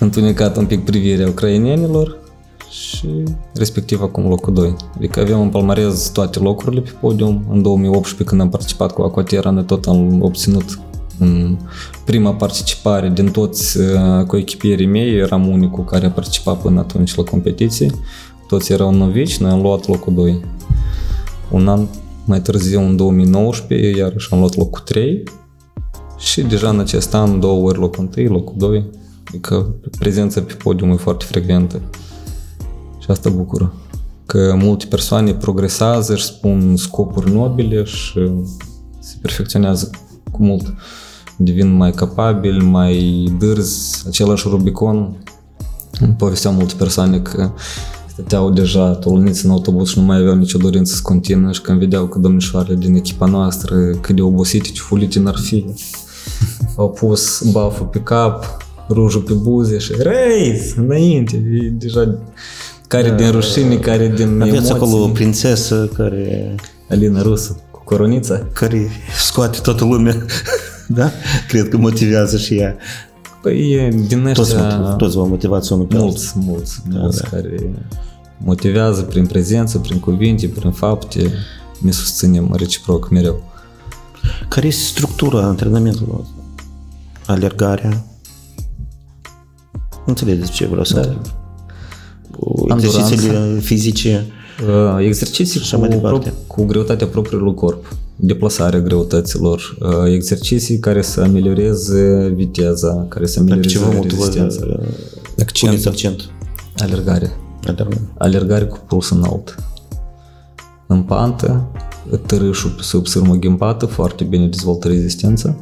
întunecat un pic privirea ucrainienilor și respectiv acum locul 2. Adică avem în palmarez toate locurile pe podium. În 2018 când am participat cu Aquatera ne tot am obținut în prima participare din toți uh, coechipierii mei, eram unicul care a participat până atunci la competiție. Toți erau novici, noi am luat locul 2. Un an mai târziu, în 2019, iarăși am luat locul 3 și deja în acest an două ori locul 1, locul 2 Adică prezența pe podium e foarte frecventă. Și asta bucură. Că multe persoane progresează, își spun scopuri nobile și se perfecționează cu mult. Devin mai capabili, mai dârzi, același Rubicon. Îmi povesteau multe persoane că stăteau deja tolniți în autobuz și nu mai aveau nicio dorință să continue și când vedeau că domnișoarele din echipa noastră cât de obosite, ce fulite n-ar fi, au pus baful pe cap, rujul pe buze și reis, înainte, e deja care din rușine, care din Aveți emoții. acolo o prințesă care... Alina Rusă, cu coronița. Care scoate toată lumea. da? Cred că motivează și ea. Păi e din ăștia... Toți, toți vă motivați unul pe Mulți, mulți, da, mulți da. care motivează prin prezență, prin cuvinte, prin fapte. Ne susținem reciproc mereu. Care este structura antrenamentului? Alergarea, Înțelegeți ce vreau să da. întreb. Exercițiile fizice. Exerciții cu, pro- cu greutatea propriului corp. deplasarea greutăților, uh, exerciții care să amelioreze viteza, care să Pe amelioreze ce vă motivă rezistența. Accent. puneți accent? Alergare. Alergare. Alergare cu puls înalt. În pantă, târâșul sub sârmă ghimpată foarte bine dezvoltă rezistența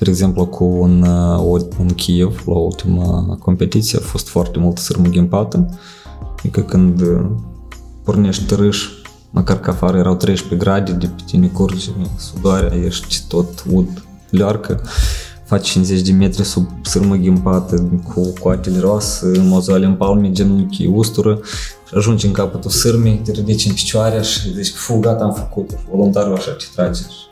spre exemplu, cu un, uh, un Kiev, la ultima competiție, a fost foarte mult sârmă ghimpată. Adică când uh, pornești târâș, măcar că afară erau 13 grade, de pe tine curge sudoarea, ești tot ud, learcă, faci 50 de metri sub sârmă ghimpată, cu coatele roase, mozoale în palme, genunchi ustură, și ajungi în capătul sârmii, te ridici în picioare și zici, fu, gata, am făcut, voluntarul așa ce trage. Și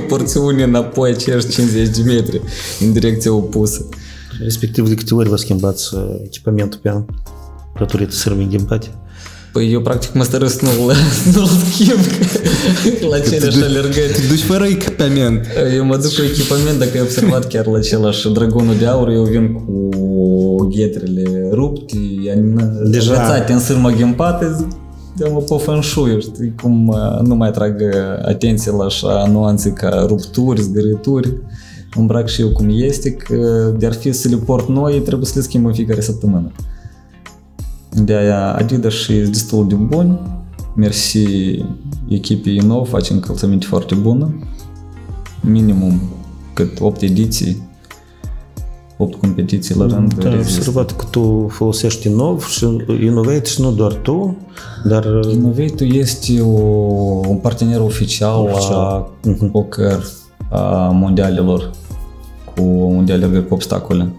porțiune înapoi acești 50 de metri în direcția opusă. Respectiv, de câte ori vă schimbați uh, echipamentul pe an? Datorită sârmii ghimpate? Păi eu practic mă stărăsc nu-l, nu-l schimb la aceleași alergări. Te duci fără echipament. Eu mă duc cu echipament, dacă ai observat chiar la același Dragonul de Aur, eu vin cu ghetrele rupte, Deja. agățate în sârmă ghimpată, zic, dă-mă pe feng shui, știi, cum uh, nu mai trag uh, atenție la așa nuanțe ca rupturi, zgârituri. Îmbrac și eu cum este, că de-ar fi să le port noi, trebuie să le schimb în fiecare săptămână. De-aia Adidas și e destul de buni, mersi echipei nou, face încălțăminte foarte bună, minimum cât 8 ediții, 8 competiții la rând. Da, am rezistă. observat că tu folosești inov și Innovate și nu doar tu, dar uh, Innovate este o, un partener oficial, Oficial. Mhm. la poker a mondialelor cu mondiale cu obstacole.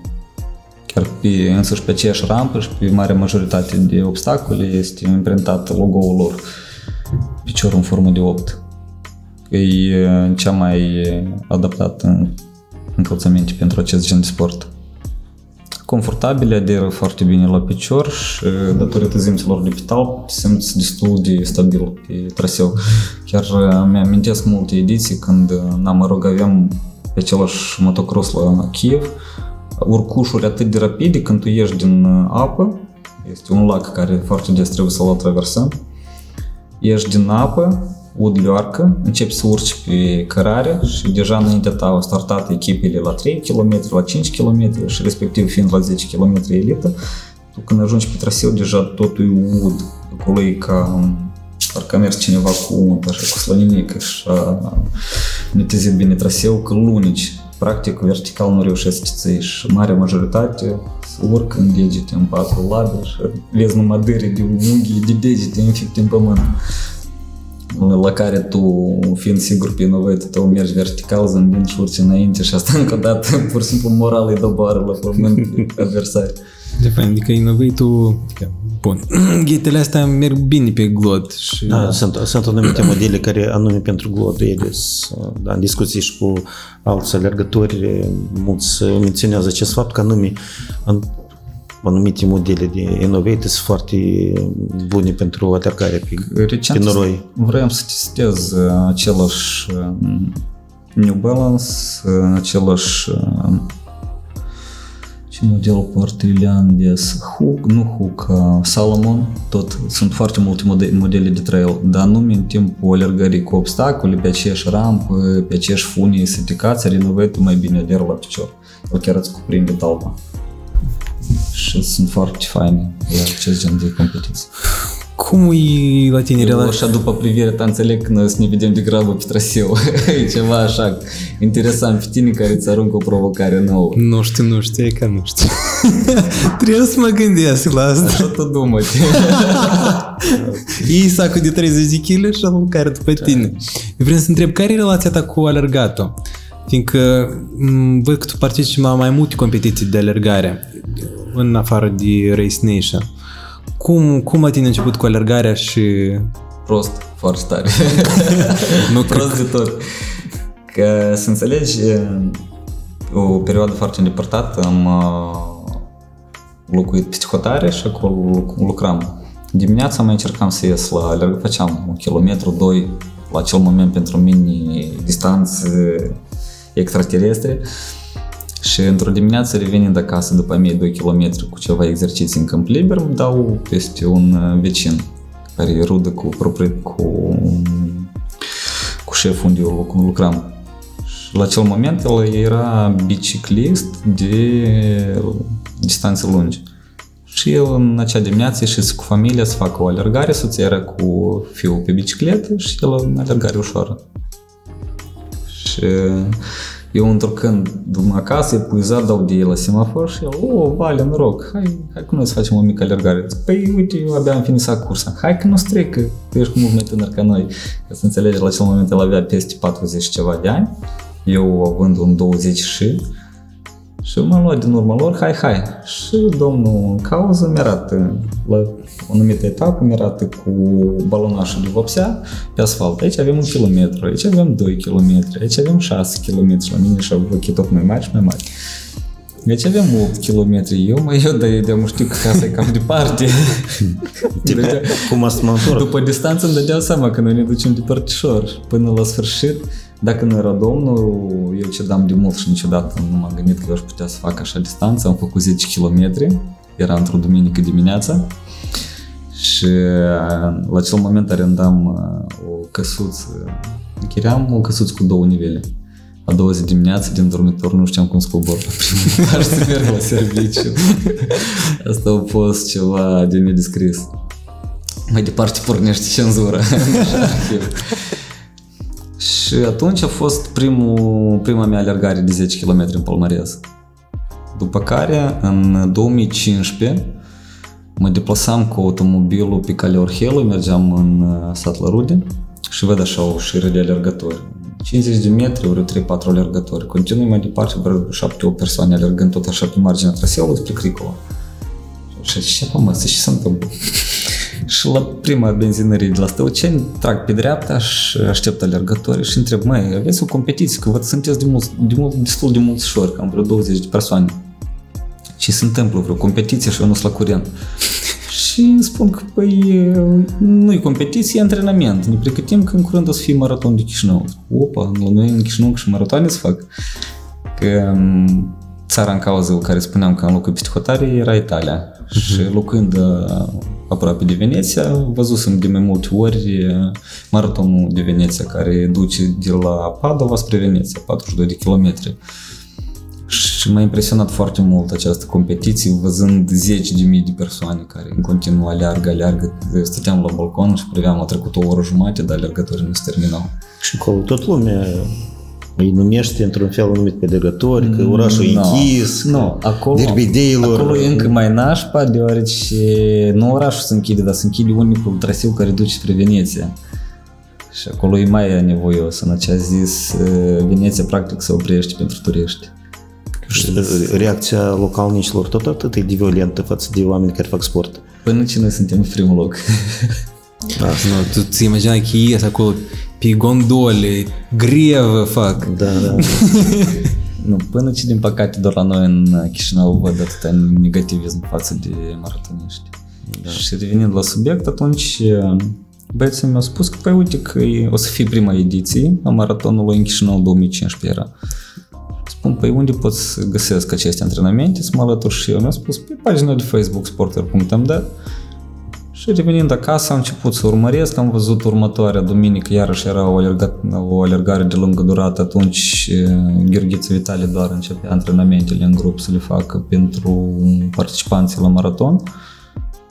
Chiar pe, însăși pe aceeași rampă și pe marea majoritate de obstacole este imprintat logo-ul lor, piciorul în formă de 8. E e, cea mai adaptată încălțăminte pentru acest gen de sport. Confortabile, aderă foarte bine la picior și datorită zimților de petal simți destul de stabil pe traseu. Chiar uh, mi-amintesc multe ediții când, uh, na, mă rog, aveam pe același motocross la Kiev, urcușuri atât de rapide când tu ieși din uh, apă, este un lac care foarte des trebuie să-l traversăm, ieși din apă, ud leoarcă, începi să urci pe cărare și deja înaintea ta au startat echipele la 3 km, la 5 km și respectiv fiind la 10 km elită, tu când ajungi pe traseu deja totul e ud, acolo e ca parcă a mers cineva cu unt, așa, cu slăninică și a netezit bine traseu, că lunici, practic vertical nu reușesc să ții și marea majoritate să urc în degete, în patru labe și vezi numai dâre de unghii, de degete infecte în pământ la care tu, fiind sigur pe inovatul tău, mergi vertical, zâmbind și urci înainte și asta încă o dată, pur și simplu moral îi doboară la pământ de adversari. De fapt, adică inovatul... Bun. Ghetele astea merg bine pe glod și... Da, sunt, sunt anumite modele care anume pentru glod ele sunt, da, în discuții și cu alți alergători, mulți menționează acest fapt că anume în, anumite modele de Innovate sunt foarte bune pentru alergare pe, pe Recent noroi. vreau să testez uh, același uh, New Balance, uh, același uh, ce model poartă Iulian des Hook, nu Hook, uh, Salomon, tot sunt foarte multe mode- modele de trail, dar anume în timpul alergării cu obstacole, pe aceeași rampă, pe aceeași funii seticați, renovatul mai bine aderă la picior. El chiar îți cuprinde talpa. Și sunt foarte faine la acest gen de competiții. Cum e la tine Eu relația? așa după privirea ta înțeleg că noi să ne vedem de grabă pe traseu. e ceva așa interesant pe tine care îți aruncă o provocare nouă. Nu știu, nu știu, e că nu știu. Trebuie să mă gândesc la asta. Așa tu dumă Iei sacul de 30 de kg și îl care după tine. Eu vreau să întreb, care e relația ta cu alergatul? Fiindcă m, văd că tu participi la mai multe competiții de alergare în afară de Race Nation. Cum, cum la tine a început cu alergarea și... Prost, foarte tare. Nu Prost de tot. Că să înțelegi, o perioadă foarte îndepărtată am uh, locuit pe hotare și acolo luc- lucram. Dimineața mai încercam să ies la alergă, făceam un kilometru, doi, la acel moment pentru mine distanțe extraterestre. Și într-o dimineață revenind acasă după mie 2 km cu ceva exerciții în câmp liber, îmi dau peste un uh, vecin care e rudă cu, proprie, cu, cu șeful unde eu luc- lucram. Și la acel moment el era biciclist de distanțe lungi. Și el în acea dimineață ieșise cu familia să facă o alergare, soția era cu fiul pe bicicletă și el în alergare ușoară. Și eu întrucând după acasă, epuizat, dau de el la semafor și el, o, Vale, noroc, hai, hai cu noi să facem o mică alergare. Zic, Păi, uite, eu abia am finisat cursa. Hai că nu stric, că tu ești mult mai tânăr ca noi. Ca să înțelegi, la acel moment el avea peste 40 și ceva de ani, eu având un 20 și și m-am luat din urma lor, hai, hai. Și domnul în cauză mi arată, la o anumită etapă, mi arată cu balonașul de vopsea pe asfalt. Aici avem un kilometru, aici avem 2 kilometri, aici avem 6 kilometri, la mine și-au ochii tot mai mari și mai mari. Deci avem 8 km. Eu mă eu, dar eu știu că casa e cam departe. Dădea- Cum astronator. după distanță îmi dădeam seama că noi ne ducem departișor. Până la sfârșit, dacă nu era domnul, eu ce dam de mult și niciodată nu m-am gândit că eu aș putea să fac așa distanță. Am făcut 10 km, era într-o duminică dimineața și uh, la acel moment arendam uh, o căsuță, închiriam o căsuță cu două nivele. A doua zi dimineață din dormitor nu știam cum să cobor la primul etaj să merg la serviciu. Asta a fost ceva de nedescris. Mai departe pornește cenzura. Așa arhiv. Și atunci a fost primul, prima mea alergare de 10 km în palmares. După care, în 2015, mă deplasam cu automobilul pe calea Orhelului, mergeam în uh, sat la Rude și văd așa o șiră de alergători. 50 de metri, ori 3-4 alergători. Continui mai departe, vreo 7-8 persoane alergând tot așa pe marginea traseului spre Cricova. Și ce mă, mă, ce se întâmplă? și la prima benzinărie de la Stăuceni trag pe dreapta și aștept alergătorii și întreb, mai aveți o competiție, că văd sunteți de mult, de mult, destul de mulți șori, cam vreo 20 de persoane. Ce se întâmplă, vreo competiție și eu nu sunt la curent. Și îmi spun că, păi, nu e competiție, e antrenament. Ne pregătim că în curând o să fie maraton de Chișinău. Opa, la noi în Chișinău și maratoane să fac. Că m, țara în cauză cu care spuneam că am locuit peste hotare era Italia. Și locuind uh, aproape de Veneția, văzusem de mai multe ori uh, maratonul de Veneția care duce de la Padova spre Veneția, 42 de kilometri. Și m-a impresionat foarte mult această competiție, văzând zeci de mii de persoane care în continuu aleargă, aleargă. Eu Stăteam la balcon și priveam, a trecut o oră jumate, dar alergătorii nu se terminau. Și acolo tot lumea îi numește într-un fel anumit pe alergători, că orașul e Nu, închis, că Nu, acolo, derbideilor. acolo e încă mai nașpa, deoarece nu orașul se închide, dar se închide unicul traseu care duce spre Veneția. Și acolo e mai nevoios. În acea zis, Veneția practic se oprește pentru turiști. Și reacția localnicilor tot atât e de violentă față de oameni care fac sport. Până ce noi suntem în primul loc. Nu, tu ți imaginai că ies acolo pe gondole, grevă fac. Da, da. Nu, până ce din păcate doar la noi în Chișinău văd atâta negativism față de maratoniști. Da. Și revenind la subiect, atunci băieții mi-au spus că, păi uite că e- o să fie prima ediție a maratonului în Chișinău 2015 era. Spun, păi unde pot să găsesc aceste antrenamente, să mă alătur și eu. Mi-a spus, pe pagina de Facebook sporter.md și revenind acasă am început să urmăresc, am văzut următoarea duminică, iarăși era o, alerga, o alergare de lungă durată, atunci eh, Gheorghiță Vitale doar începea antrenamentele în grup să le facă pentru participanții la maraton.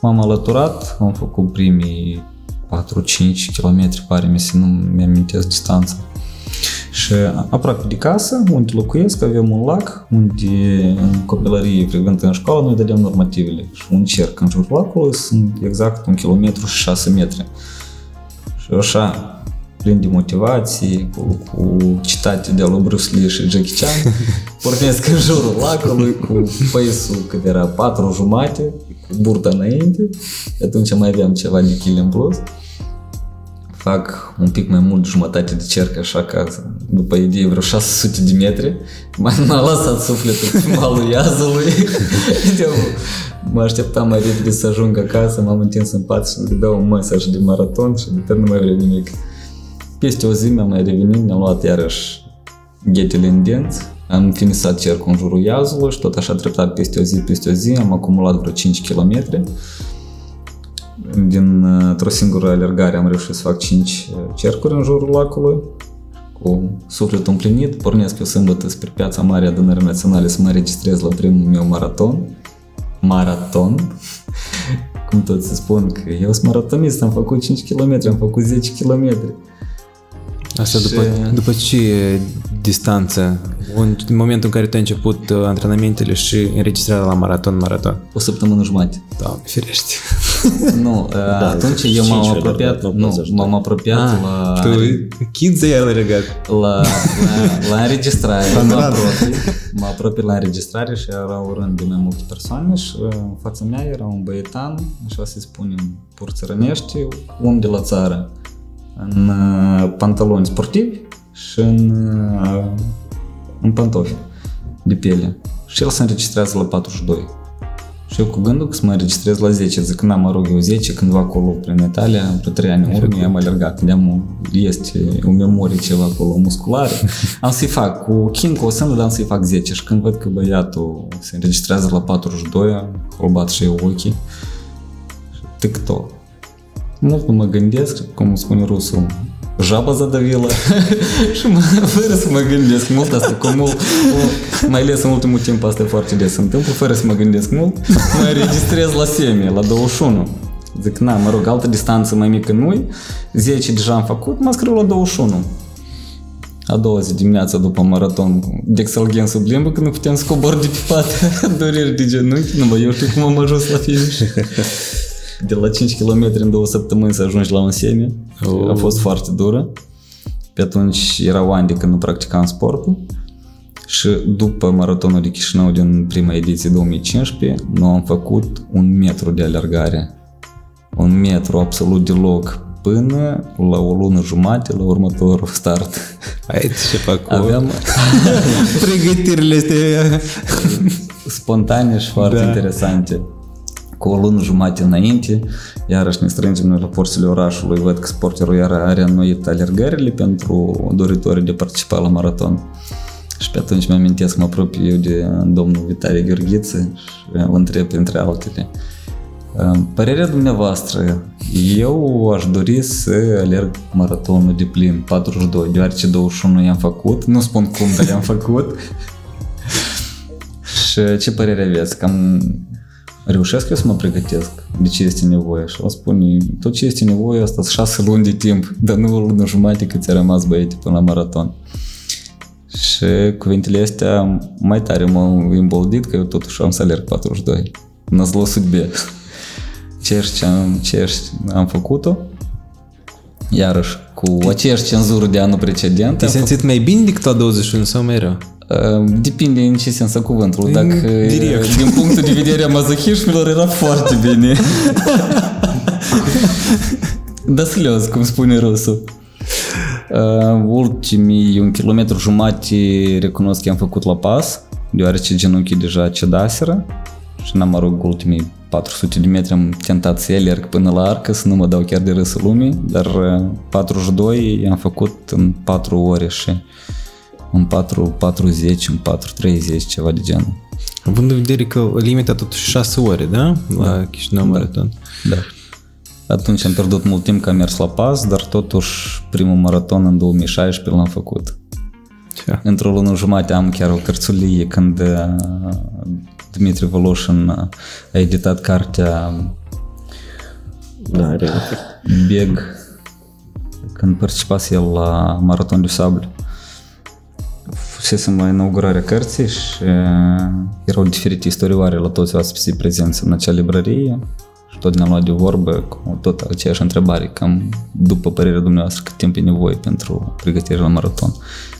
M-am alăturat, am făcut primii 4-5 km, pare mi se, nu mi-amintesc distanța. Și aproape de casă, unde locuiesc, avem un lac, unde în copilărie, frecvent în școală, noi dădeam normativele. Și un cerc în jurul lacului sunt exact un kilometru și 6 metri. Și așa, plin de motivație, cu, cu citate de lui Bruce Lee și Jackie Chan, pornesc în jurul lacului cu păisul cât era 4 jumate, cu burta înainte, atunci mai aveam ceva de kil în plus fac un pic mai mult de jumătate de cerc, așa că după idee vreo 600 de metri, m-a, m-a lăsat sufletul pe malul iazului. Eu mă așteptam mai repede să ajung acasă, m-am întins în pat și îmi dau un mesaj de maraton și de pe nu mai vreau nimic. Peste o zi mi-am mai revenit, mi-am luat iarăși ghetele în dinți, am finisat cercul în jurul iazului și tot așa treptat peste o zi, peste o zi, am acumulat vreo 5 km Dintr-o singură alergare am reușit să fac 5 cercuri în jurul lacului cu sufletul împlinit, pornesc eu sâmbătă spre Piața Mare Adunării Naționale să mă registrez la primul meu maraton. Maraton. Cum toți se spun că eu sunt maratonist, am făcut 5 km, am făcut 10 km. Asta Și- după, după ce distanță? În momentul în care tu ai început uh, antrenamentele și înregistrarea la maraton, maraton. O săptămână jumate. Da, firește. Nu, da, atunci eu cinci m-am ori apropiat, alergat, nu nu, 22. m-am apropiat Ah, la, tu kids ai alergat. la, la, la înregistrare, mă apropii, mă apropii la înregistrare și era un rând de mai multe persoane și uh, în fața mea era un băietan, așa să-i spunem, purțărănești, om de la țară, în uh, pantaloni sportivi și în, uh, în pantofi de piele. Și el se înregistrează la 42. Și eu cu gândul că să mă înregistrez la 10, zic, n-am mă rog eu 10, cândva acolo prin Italia, vreo 3 ani în urmă, am alergat, am este o memorie ceva acolo musculară. Am să-i fac, cu King o să-mi dar să-i fac 10 și când văd că băiatul se înregistrează la 42, am holbat și eu ochii. TikTok. Mult nu mă gândesc, cum spune rusul, jaba zadavila și mă, fără să mă gândesc mult asta, cu mult, cu, mai ales în ultimul timp asta foarte des se întâmplă, fără să mă gândesc mult, mă înregistrez la semi, la 21. Zic, na, mă rog, altă distanță mai mică nu 10 deja am făcut, mă scriu la 21. A doua zi dimineața după maraton, Dexalgen sub limbă, că nu puteam să cobor de pe pat, dureri de genunchi, nu bă, eu știu cum am ajuns la finish. De la 5 km în două săptămâni să ajungi la un semi. Oh. A fost foarte dură. Pe atunci erau ani de când nu practicam sportul. Și după maratonul de Chișinău din prima ediție 2015, nu am făcut un metru de alergare. Un metru absolut deloc până la o lună jumate la următorul start. Ai ce fac cu Aveam pregătirile astea. spontane și foarte Da. interesante. Cu o lună jumate înainte, iarăși ne strângem noi la porțile orașului, văd că sporterul iar are înnoit alergările pentru doritorii de a participa la maraton. Și pe atunci mi-amintesc, mă apropii eu de domnul Vitalie Gheorghiță și îl întreb printre altele. Părerea dumneavoastră, eu aș dori să alerg maratonul de plin 42, deoarece 21 i-am făcut, nu spun cum, dar i-am făcut. Și ce părere aveți? Cam reușesc eu să mă pregătesc? De ce este nevoie? Și el spune, tot ce este nevoie, asta sunt șase luni de timp, dar nu o lună jumate cât ți-a rămas băieți până la maraton. Și cuvintele astea mai tare m-au imboldit că eu totuși am să alerg 42. Năzlă sudbe. Ce ce am, ce am făcut-o? Iarăși, cu aceeași cenzură de anul precedent. Te-ai am simțit mai bine decât la 21 sau mai rău? Uh, Depinde în ce sens a cuvântului. Dacă Direct. uh, din punctul de vedere a mazohismilor era foarte bine. da slez, cum spune rusul. Uh, ultimii un kilometru jumate recunosc că am făcut la pas, deoarece genunchii deja cedaseră și n-am mă rog ultimii 400 de metri am tentat să alerg până la arcă, să nu mă dau chiar de râsul lumii, dar uh, 42 am făcut în 4 ore și în 4.40, în 4.30, ceva de genul. Având în vedere că limita totuși 6 ore, da? La Chișinău Maraton. Da. Atunci am pierdut mult timp că am mers la pas, dar totuși primul maraton în 2016 l-am făcut. Ce? Într-o lună jumate am chiar o cărțulie când uh, Dimitri Voloșin uh, a editat cartea Da, are. Beg când participase el la Maraton de Sable. Fusesem la inaugurarea cărții și uh, erau diferite istorioare la toți oaspeții prezenți în acea librărie și tot ne-am luat de vorbă cu tot aceeași întrebare, cam după părerea dumneavoastră cât timp e nevoie pentru pregătirea la maraton.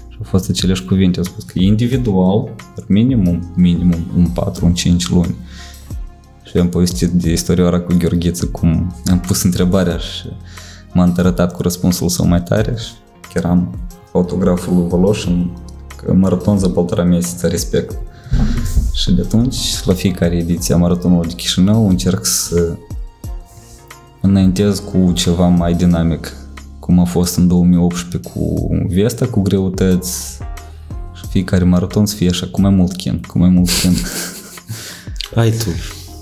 Și au fost aceleași cuvinte, au spus că individual, minimum, minimum un 4, un 5 luni. Și am povestit de istorioara cu Gheorghiță, cum am pus întrebarea și m-a întărătat cu răspunsul său mai tare și chiar am autograful lui Voloșin că maraton za poltora mesiță, respect. Și de atunci, la fiecare ediție a maratonului de Chișinău, încerc să înaintez cu ceva mai dinamic, cum a fost în 2018 cu Vesta, cu greutăți, și fiecare maraton să fie așa, cu mai mult chin, cu mai mult chin. Ai tu,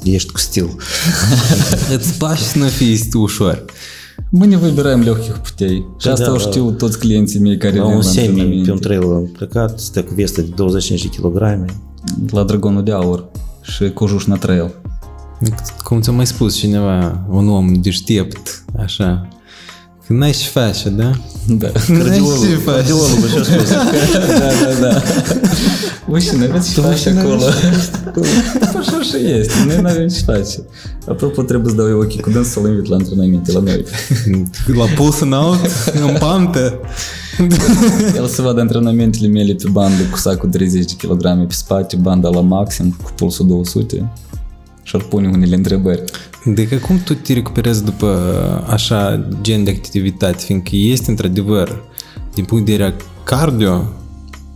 ești cu stil. Îți pași să nu fii ușor. Мы не выбираем легких putei. Și Da, asta da, o da. știu toți clienții mei care La vin un la semi, pe un antrenamente. trail am plecat, stă cu vestă de 25 de kilograme. La Dragonul de Aur și Cojuș na Trail. Cum ți-a mai spus cineva, un om deștept, așa, că n-ai ce face, da? Da. N-ai ce face. Cardiologul și-a spus. da, da, da. Voi și noi aveți ce face acolo. Așa și este. Noi nu avem ce face. Apropo, trebuie să dau eu ochii cu dâns să-l invit la antrenamente la noi. La puls înalt, în pantă. El să vadă antrenamentele mele pe bandă cu sacul 30 de kg pe spate, banda la maxim, cu pulsul 200 și ar pune unele întrebări. Adică cum tu te recuperezi după așa gen de activitate, fiindcă este într-adevăr, din punct de vedere cardio,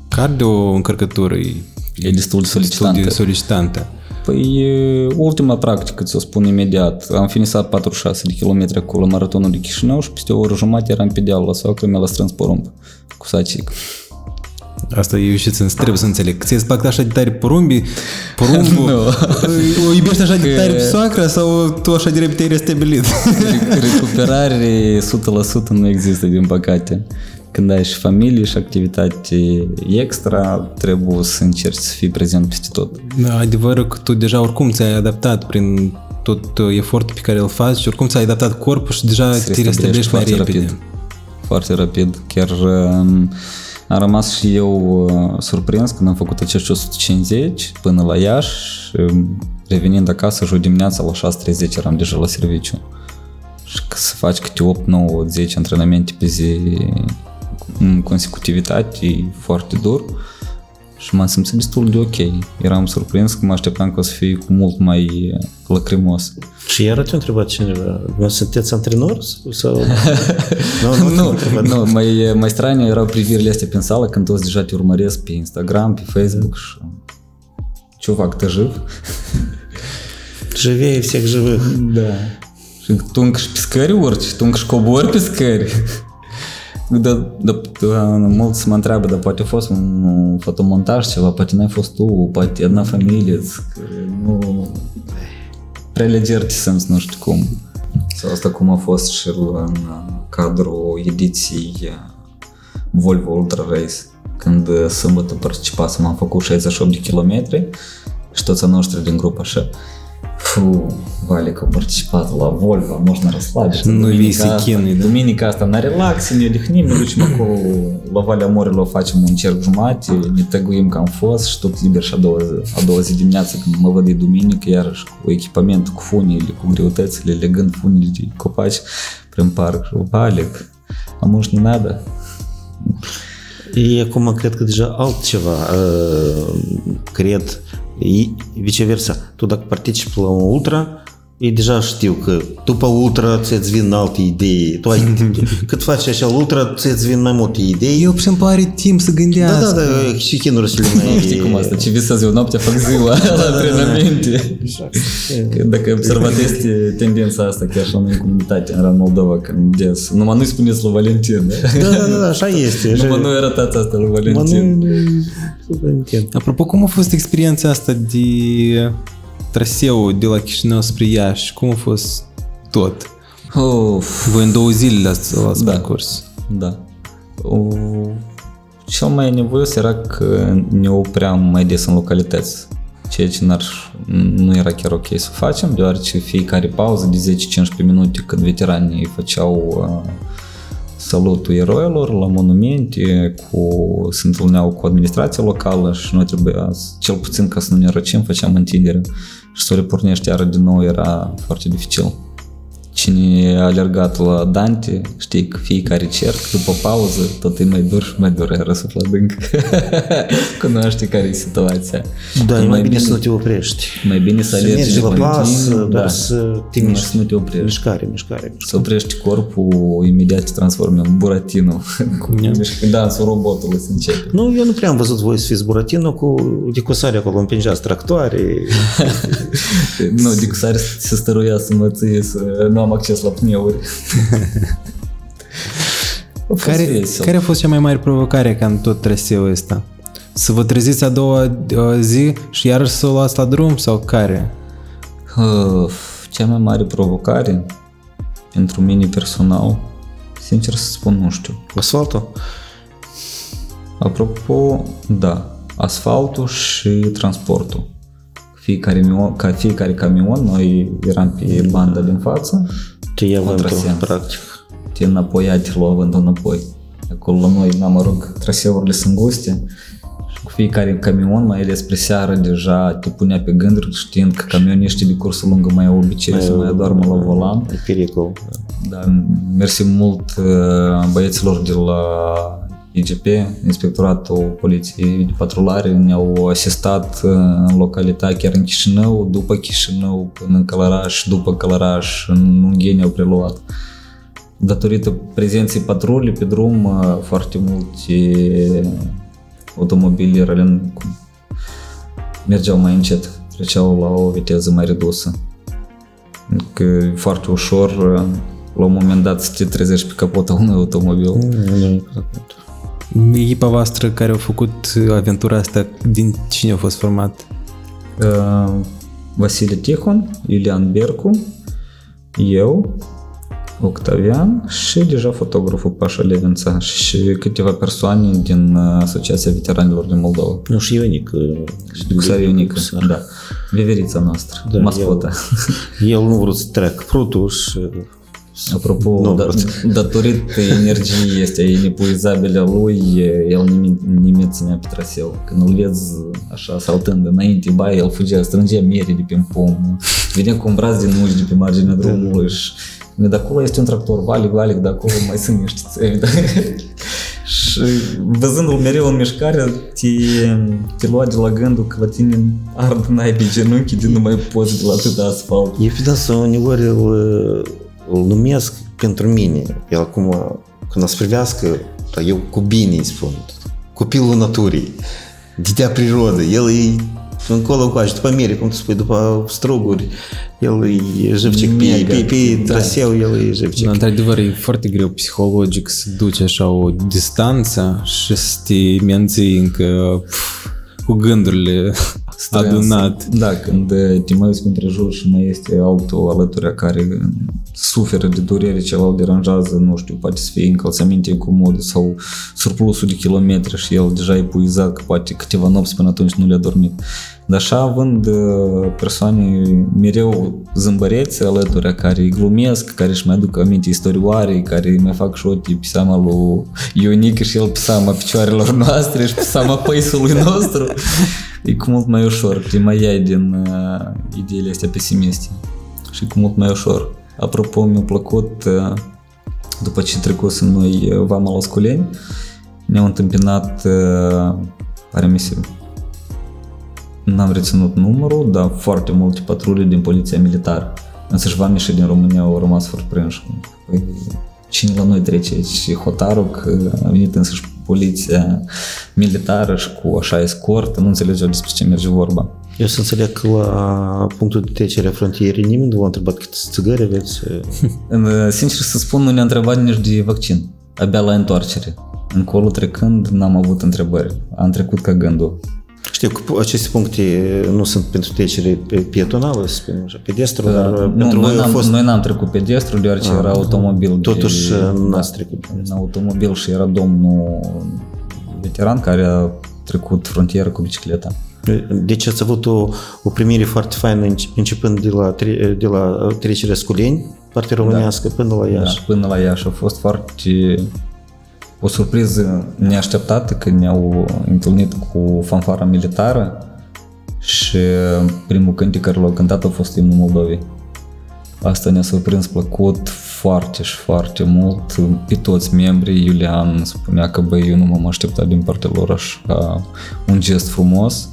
cardio încărcătură e E destul de destul solicitantă. de solicitantă. Păi, e, ultima practică, ți-o spun imediat. Am finisat 46 de km acolo la maratonul de Chișinău și peste o oră jumătate eram pe deal la soacră, mi-a strâns porumb cu sacic. Asta eu și ți trebuie să înțeleg. Ți-e plac așa de tare porumbii? Porumbul? Nu. O iubești așa de Că- tare pe soacra sau tu așa de repede ai restabilit? Recuperare 100% nu există, din păcate. Când ai și familie și activitate extra, trebuie să încerci să fii prezent peste tot. Da, adevărul că tu deja oricum ți-ai adaptat prin tot uh, efortul pe care îl faci și oricum ți-ai adaptat corpul și deja Se te restabilești mai repede. rapid. Foarte rapid. Chiar um, am rămas și eu uh, surprins când am făcut acești 150 până la Iași. um, Revenind acasă, joi dimineața la 6.30 eram deja la serviciu. Și că să faci câte 8, 9, 10 antrenamente pe zi în consecutivitate e foarte dur Și m-am simțit destul de ok. Eram surprins că mă așteptam că o să fie cu mult mai uh, lacrimos. Și iar te-a întrebat cineva, nu sunteți antrenor? Sau... nu, Nu, nu, mai, mai strane erau privirile astea prin sală când toți deja te urmăresc pe Instagram, pe Facebook și чувак, ты жив? Живее всех живых. Да. Și tu încă și pe scări urci, tu încă și cobori pe scări. Da, da, da, mulți mă întreabă, dar poate a fost un, un fotomontaj ceva, poate n-ai fost tu, poate една familie, că nu... Prea leger te simți, nu știu cum. Sau asta cum a fost și în cadrul ediției Volvo Ultra Race, când sâmbătă participasem, am făcut 68 de kilometri și toți a noștri din grup așa, Фу, Валик participat la Volvo, можно расслабиться. Nu vii Duminica să asta- chinui, da? Duminica asta na relax, ne odihnim, ne ducem acolo la Valea Morilor, facem un cerc jumate, ne tăguim că am fost și tot liber și a doua, zi, a doua zi dimineață când mă văd de duminică, iarăși cu echipamentul, cu funile, cu greutățile, legând funile de copaci prin parc. Și, Valic, a muș не надо. И acum cred că deja altceva, uh, cred, e viceversa. Tu dacă participi la un ultra, ei deja știu că după ultra ți-ți vin alte idei. Tu ai, cât faci așa ultra, ți-ți vin mai multe idei. Eu și-mi pare timp să Da, gândească. da, da, și chinurile mai... Nu știi cum asta, ce visezi eu noaptea fac ziua la antrenamente. Că Dacă observat este tendența asta chiar și la noi în comunitate, în Moldova, când des, numai nu-i spuneți lui Valentin, da? Da, da, da, da, așa este. Așa. Numai nu arătați asta lui Mă, Valentin. nu, nu, Valentin. Apropo, cum a fost experiența asta de traseu de la Chișinău spre Iași? Cum a fost tot? Of, Voi în două zile l-ați, l-ați Da. parcurs. da. O, cel mai nevoios era că ne opream mai des în localități, ceea ce n-ar, nu era chiar ok să facem, deoarece fiecare pauză de 10-15 minute când veteranii făceau uh, salutul eroilor la monumente, cu, se întâlneau cu administrația locală și noi trebuia, să- cel puțin ca să nu ne răcim, făceam întindere și să o repornești iară din nou era foarte dificil. Cine a alergat la Dante, știi că fiecare cerc, după pauză, tot e mai dur și mai dur, iar suflă adânc. Cunoaște care e situația. Da, e mai bine să nu te oprești. Mai bine să Să alergi mergi la pe pas, timp, dar da. să te Nu, miști. să nu te oprești. Mișcare, mișcare. Să oprești corpul, imediat te transformi în Buratino. Cu mișc- dansul robotului să începe. Nu, eu nu prea am văzut voi să fiți Buratino cu decusare acolo, împingeați tractoare. Nu, de sare să stăruia să mă ție, să nu am acces la pneuri. A fost Care, vesel. care a fost cea mai mare provocare ca în tot traseul ăsta? Să vă treziți a doua uh, zi și iarăși să o luați la drum sau care? Uh, Cea mai mare provocare pentru mine personal, sincer să spun, nu știu. Asfaltul? Apropo, da, asfaltul și transportul. Fiecare, mio- ca fiecare camion, noi eram pe banda din față, Te ia vântul, Contrasens. practic. te înapoia, te lua vântul înapoi. Acolo la noi, na, mă rog, traseurile sunt guste și cu fiecare camion, mai ales spre seară, deja te punea pe gânduri știind că camioniștii de cursă lungă mai au obicei să mai adormă la volan. E pericol. Da, mersi mult uh, băieților de la IGP, Inspectoratul Poliției de Patrulare, ne-au asistat uh, în localitatea, chiar în Chișinău, după Chișinău, până în Călăraș, după Călăraș, în Ungheni au preluat. Datorită prezenței patrulii pe drum, uh, foarte multe automobile ralen mergeau mai încet, treceau la o viteză mai redusă. Că e foarte ușor uh, la un moment dat să te trezești pe capota unui automobil. Nu, nu, exact. Echipa voastră care a făcut aventura asta, din cine a fost format? Uh, Vasile Tihon, Iulian Bercu, eu, Octavian și deja fotograful Pașa Levința și câteva persoane din uh, Asociația Veteranilor din Moldova. Nu, și Ionic. Și cu Sari Unică, da. Veverița noastră, Da, mascota. El nu vrut să treacă prutul și Apropo, Nu, da, vreau datorită energiei este inepuizabile a lui, el nimeni, nimeni ținea pe traseu. Când îl vezi așa saltând înainte, ba, el fugea, strângea mere de pe pom, venea cu un braț din nuci de pe marginea drumului și de acolo este un tractor, valic, valic, de acolo mai sunt niște țevi. Da? și văzându-l mereu în mișcare, te, te lua de la gândul că la tine ard n-ai pe genunchi de nu mai poți de la atâta asfalt. Evidența uneori îl, îl numesc pentru mine. El acum, când o să privească, dar eu cu bine îi spun, copilul naturii, ditea prirodă, el e încolo încoace, după mere, cum tu spui, după struguri, el e jivcic pe, Mega, pe, pe da. traseu, el e jivcic. Da, într-adevăr, e foarte greu psihologic să duci așa o distanță și să te menții încă pf, cu gândurile adunat. Da, când uh, te mai uiți între jur și mai este altul alături care suferă de durere, ceva îl deranjează, nu știu, poate să fie încălțăminte incomod sau surplusul de kilometri și el deja e epuizat, că poate câteva nopți până atunci nu le-a dormit. Dar așa având uh, persoane mereu zâmbărețe alături, care îi glumesc, care își mai aduc aminte istorioare, care îi mai fac șoti pe seama lui Ionică și el pe seama picioarelor noastre și pe seama păisului nostru, e cu mult mai ușor, te mai iai din uh, ideile astea pesimiste și cu mult mai ușor. Apropo, mi-a plăcut, uh, după ce trecusem noi uh, Vama la Sculeni, ne-au întâmpinat, uh, pare mi se N-am reținut numărul, dar foarte multe patrule din poliția militară. Însă și vamișii din România au rămas surprinși. Păi, cine la noi trece? Și hotarul că a venit însăși poliția militară și cu așa escort, nu înțelegeau despre ce merge vorba. Eu să înțeleg că la punctul de trecere a frontierei nimeni nu v-a întrebat câte țigări aveți. În- Sincer să spun, nu ne-a întrebat nici de vaccin. Abia la întoarcere. Încolo trecând, n-am avut întrebări. Am trecut ca gândul. Știu că aceste puncte nu sunt pentru trecere pe- pietonală, să spunem așa, pedestru, dar nu, pentru noi voi a n-am, fost... noi n-am trecut pedestru, deoarece era automobil. de- Totuși, da, n-ați trecut. În automobil și era domnul veteran care a trecut frontiera cu bicicleta. Deci ați avut o, o primire foarte faină înce- începând de la, tre- de la trecerea Sculeni, partea românească, până la Da, Iași. până la Iași a fost foarte o surpriză neașteptată când ne-au întâlnit cu fanfara militară și primul cântec care l-au cântat a fost imnul Moldovei. Asta ne-a surprins plăcut foarte și foarte mult pe toți membrii. Iulian spunea că băi, eu nu m-am așteptat din partea lor așa un gest frumos.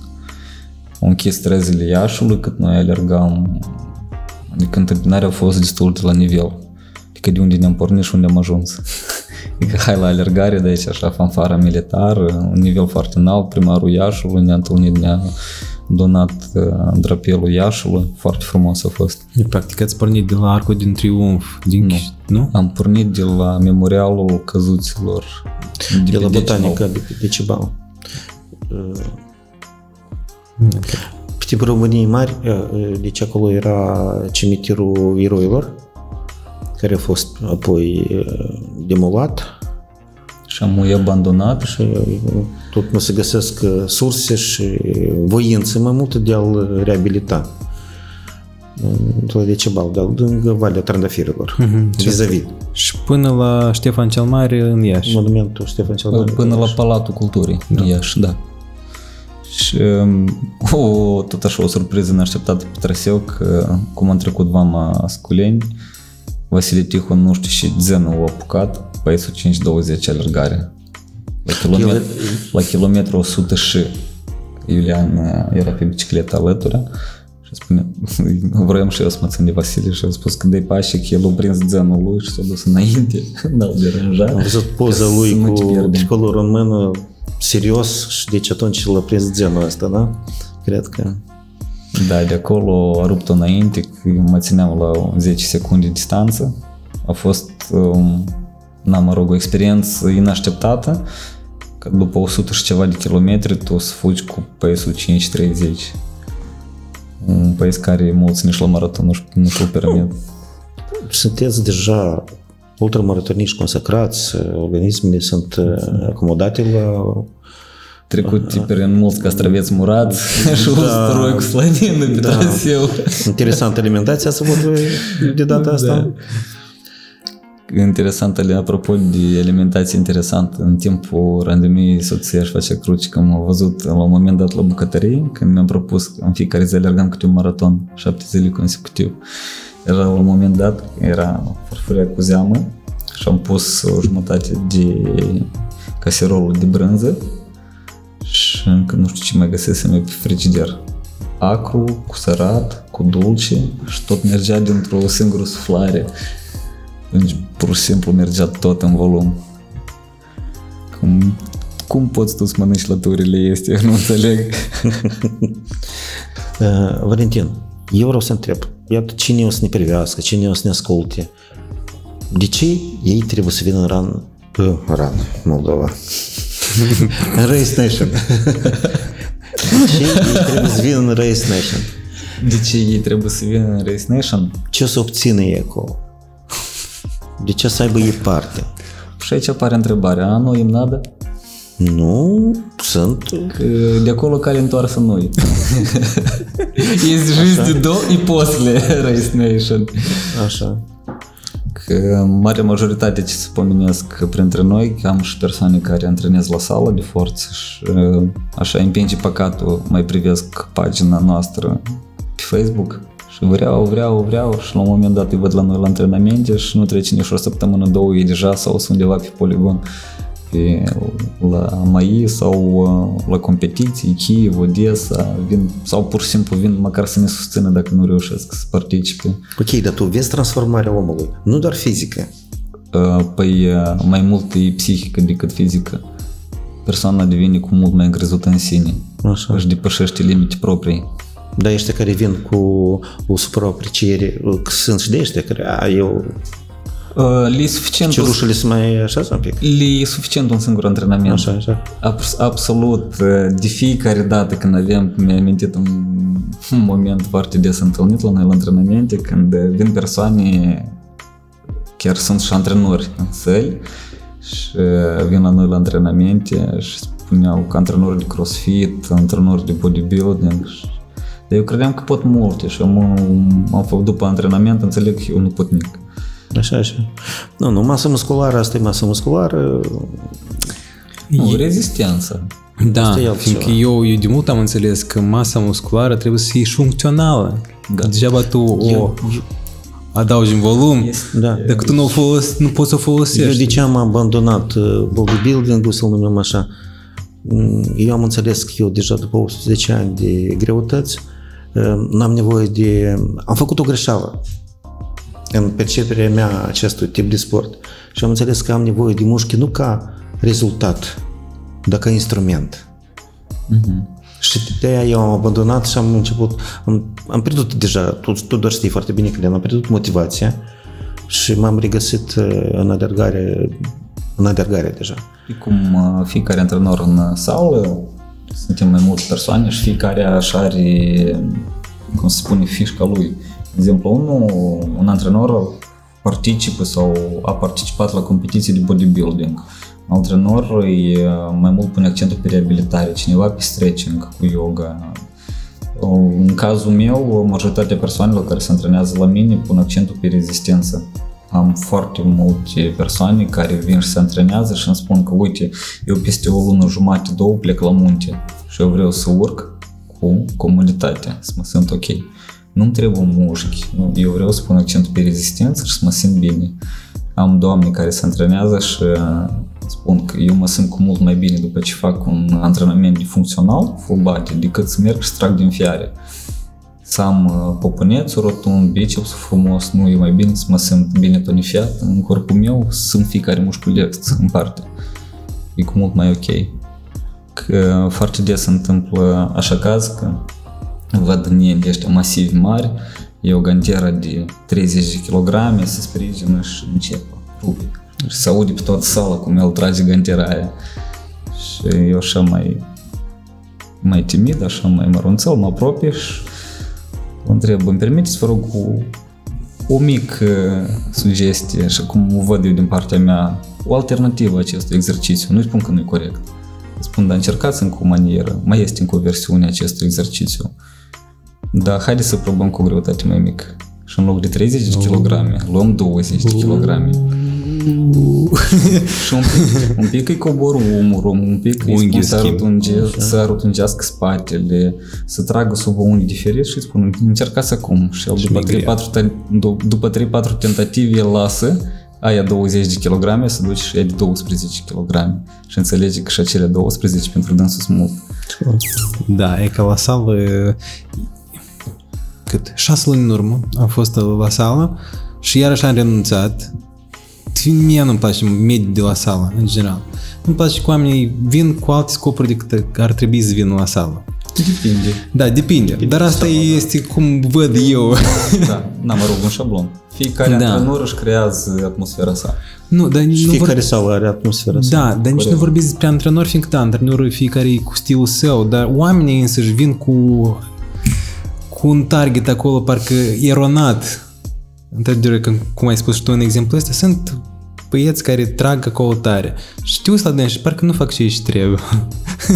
Au închis străzile Iașului cât noi alergam. Adică întâmpinarea a fost destul de la nivel. Adică de unde ne-am pornit și unde am ajuns. Adică hai la alergare de aici, așa, fanfara militară, un nivel foarte înalt, primarul Iașului ne-a întâlnit, ne-a donat uh, drapelul Iașului, foarte frumos a fost. Practic ați pornit de la Arcul din Triumf, din Nu. nu? Am pornit de la memorialul căzuților De la pe Decibel. botanica de pe Decibel. Pe Pe timpul României Mari, uh, deci acolo era cimitirul eroilor, care a fost apoi uh, demolat Și am e abandonat și și uh, tot nu se găsesc uh, surse și voință mai multă de a-l reabilita. La Decebal, de lângă Valea Trandafirilor, vis-a-vis. Și până la Ștefan cel Mare în Iași. Monumentul Ștefan cel Mare. până la Palatul Culturii, da. Iași, da. Și um, o, tot așa o surpriză neașteptată pe traseu că cum am trecut vama Sculeni, Vasile Tihon, nu știu, și Zenul a apucat, pasul 5-20 alergare. La kilometru, la kilometru 100 și Iulian uh, era pe bicicletă alături și spune, vroiam și eu să mă țin de Vasile și a spus că de pașii că el a prins zenul lui și s-a dus înainte, n-au deranjat. Am văzut poza Ca lui să nu te cu pierdem. tricolorul în mână, serios, și deci atunci l-a prins genul ăsta, da? Cred că... Da, de acolo a rupt-o înainte, că eu mă țineam la 10 secunde distanță. A fost, um, na, mă rog, o experiență inașteptată, că după 100 și ceva de kilometri tu o să fugi cu pace-ul 5.30. Un pace care mulți nici la maraton nu-și, nu și-l permit. Sunteți deja ultramaratoniști consacrați, organismele sunt uh, acomodate la... Trecut prin mulți castraveți murați și usturoi cu slanină pe traseu. Interesantă alimentația să văd de data asta. Interesant, ale- apropo de alimentație interesant, în timpul randemiei soția își face cruci, că am văzut la un moment dat la bucătărie, când mi-am propus că în fiecare zi alergam câte un maraton, șapte zile consecutiv. Era la un moment dat, era farfuria cu zeamă și am pus o jumătate de caserolul de brânză și încă nu știu ce mai găsesem eu pe frigider. Acru, cu sărat, cu dulce și tot mergea dintr-o singură suflare. Deci, pur și simplu mergea tot în volum. Cum, cum poți tu să mănânci lăturile este? Eu nu înțeleg. Uh, Valentin, eu vreau să întreb, iată cine o să ne privească, cine o să ne asculte, de ce ei trebuie să vină în ran, uh, ran, Moldova, în Race Nation. Чи треба звільнено Race Nation? До чиї треба звільнено Race Nation? Часу опціни якого? Для часа би є парти. Пшеча парен требаре, а ну їм надо? Ну, sunt. Для кого cale întoarsă noi. Este жизнь до и после Race Nation. Așa. Că mare majoritate ce se pomenesc printre noi, că am și persoane care antrenez la sală de forță și uh, așa împinge păcatul, mai privesc pagina noastră pe Facebook. Și vreau, vreau, vreau și la un moment dat îi văd la noi la antrenamente și nu trece nici o săptămână, două, e deja sau sunt undeva pe poligon. pe, la MAI sau uh, la competiții, Kiev, Odessa, vin, sau pur și simplu vin măcar să ne susțină dacă nu reușesc să participe. Ok, dar tu vezi transformarea omului, nu doar fizică. Uh, Păi uh, mai mult e psihică decât fizică. Persoana devine cu mult mai încrezută în sine. Așa. Își depășește limite proprii. Dar ăștia care vin cu o supraapreciere, că sunt și de ăștia care, a, eu, Uh, Le e suficient, cerușele sunt mai așa un pic. le e suficient un singur antrenament. Așa, așa. Abs- absolut. Uh, De fiecare dată când avem, mi-a amintit un, un moment foarte des întâlnit la noi la antrenamente, când vin persoane, chiar sunt și antrenori în săli, și uh, vin la noi la antrenamente și spuneau că antrenori de crossfit, antrenori de bodybuilding. Și- Dar eu credeam că pot multe și am, am făcut după antrenament, înțeleg că eu nu pot nimic. Așa, așa. Nu, nu, masă musculară, asta e masă musculară. Nu, rezistență. Da, Asta e altceva. fiindcă eu, eu de mult am înțeles că masa musculară trebuie să fie și funcțională. Da. Degeaba tu o adaugi în volum, Da. dacă tu nu, o folos, nu poți să o Eu folosești. de ce am abandonat uh, bodybuilding-ul, să-l numim așa? Mm, Eu am înțeles că eu deja după 10 ani de greutăți uh, n-am nevoie de... Am făcut o greșeală în perceperea mea a acestui tip de sport și am înțeles că am nevoie de mușchi nu ca rezultat, dar ca instrument. Și de aia eu am abandonat și am început, am, am pierdut deja, tu, tu doar știi foarte bine că am pierdut motivația și m-am regăsit uh, în alergare, în alergare deja. E cum uh, fiecare antrenor în sală suntem mai multe persoane și fiecare așa are, cum se spune, fișca lui. De exemplu, unul, un antrenor participă sau a participat la competiții de bodybuilding. Un antrenor e mai mult pune accentul pe reabilitare, cineva pe stretching cu yoga. În cazul meu, majoritatea persoanelor care se antrenează la mine pun accentul pe rezistență. Am foarte multe persoane care vin și se antrenează și îmi spun că, uite, eu peste o lună jumate, două plec la munte și eu vreau să urc cu comunitatea, să mă simt ok. Nu-mi trebuie mușchi, nu, eu vreau să pun accentul pe rezistență și să mă simt bine. Am doamne care se antrenează și uh, spun că eu mă simt cu mult mai bine după ce fac un antrenament de funcțional, full body, decât să merg și să trag din fiare. Să am uh, poponețul rotund, bicepsul frumos, nu e mai bine să mă simt bine tonifiat în corpul meu, să simt fiecare musculeț în parte. E cu mult mai ok. Că foarte des se întâmplă așa caz că văd nieni ăștia masivi mari, e o gantieră de 30 de kg, se sprijină și încep rupe. Și se aude pe toată sala cum el trage gantera aia. Și eu așa mai mai timid, așa mai mărunțel, mă apropie și vă întreb, îmi permiteți, vă rog, cu o mică sugestie și cum o văd eu din partea mea, o alternativă acestui exercițiu. Nu spun că nu e corect. Spun, dar încercați încă o manieră, mai este încă o versiune acestui exercițiu. Dar haideți să probăm cu o greutate mai mică. Și în loc de 30 de kg, luăm 20 de kg. și un pic, un pic îi cobor umărul, un pic îi spun să, rotunge, să rotungească spatele, să tragă sub o unghie diferit și îi spun încercați acum. Și el după 3-4, după 3-4 tentative el lasă aia 20 de kg, se duce și e de 12 kg și înțelege că și acele 12 pentru dânsul sunt mult. Da, e ca la sală cât? Șase luni în urmă am fost la sală și iarăși am renunțat. Mie nu-mi place mediul de la sală, în general. Nu-mi place că oamenii vin cu alte scopuri decât ar trebui să vină la sală. Depinde. Da, depinde. depinde Dar asta este cum văd eu. Da, na, mă rog, un șablon. Fiecare da. antrenor își creează atmosfera sa. Nu, dar Și nu fiecare vor... sau are atmosfera sa. Da, dar nici nu vorbesc despre antrenori, fiindcă da, antrenorul fiecare e cu stilul său, dar oamenii însăși vin cu cu un target acolo parcă eronat. Într-adevăr, cum ai spus și tu în exemplu ăsta, sunt băieți care trag acolo tare. Știu să la și parcă nu fac ce și trebuie.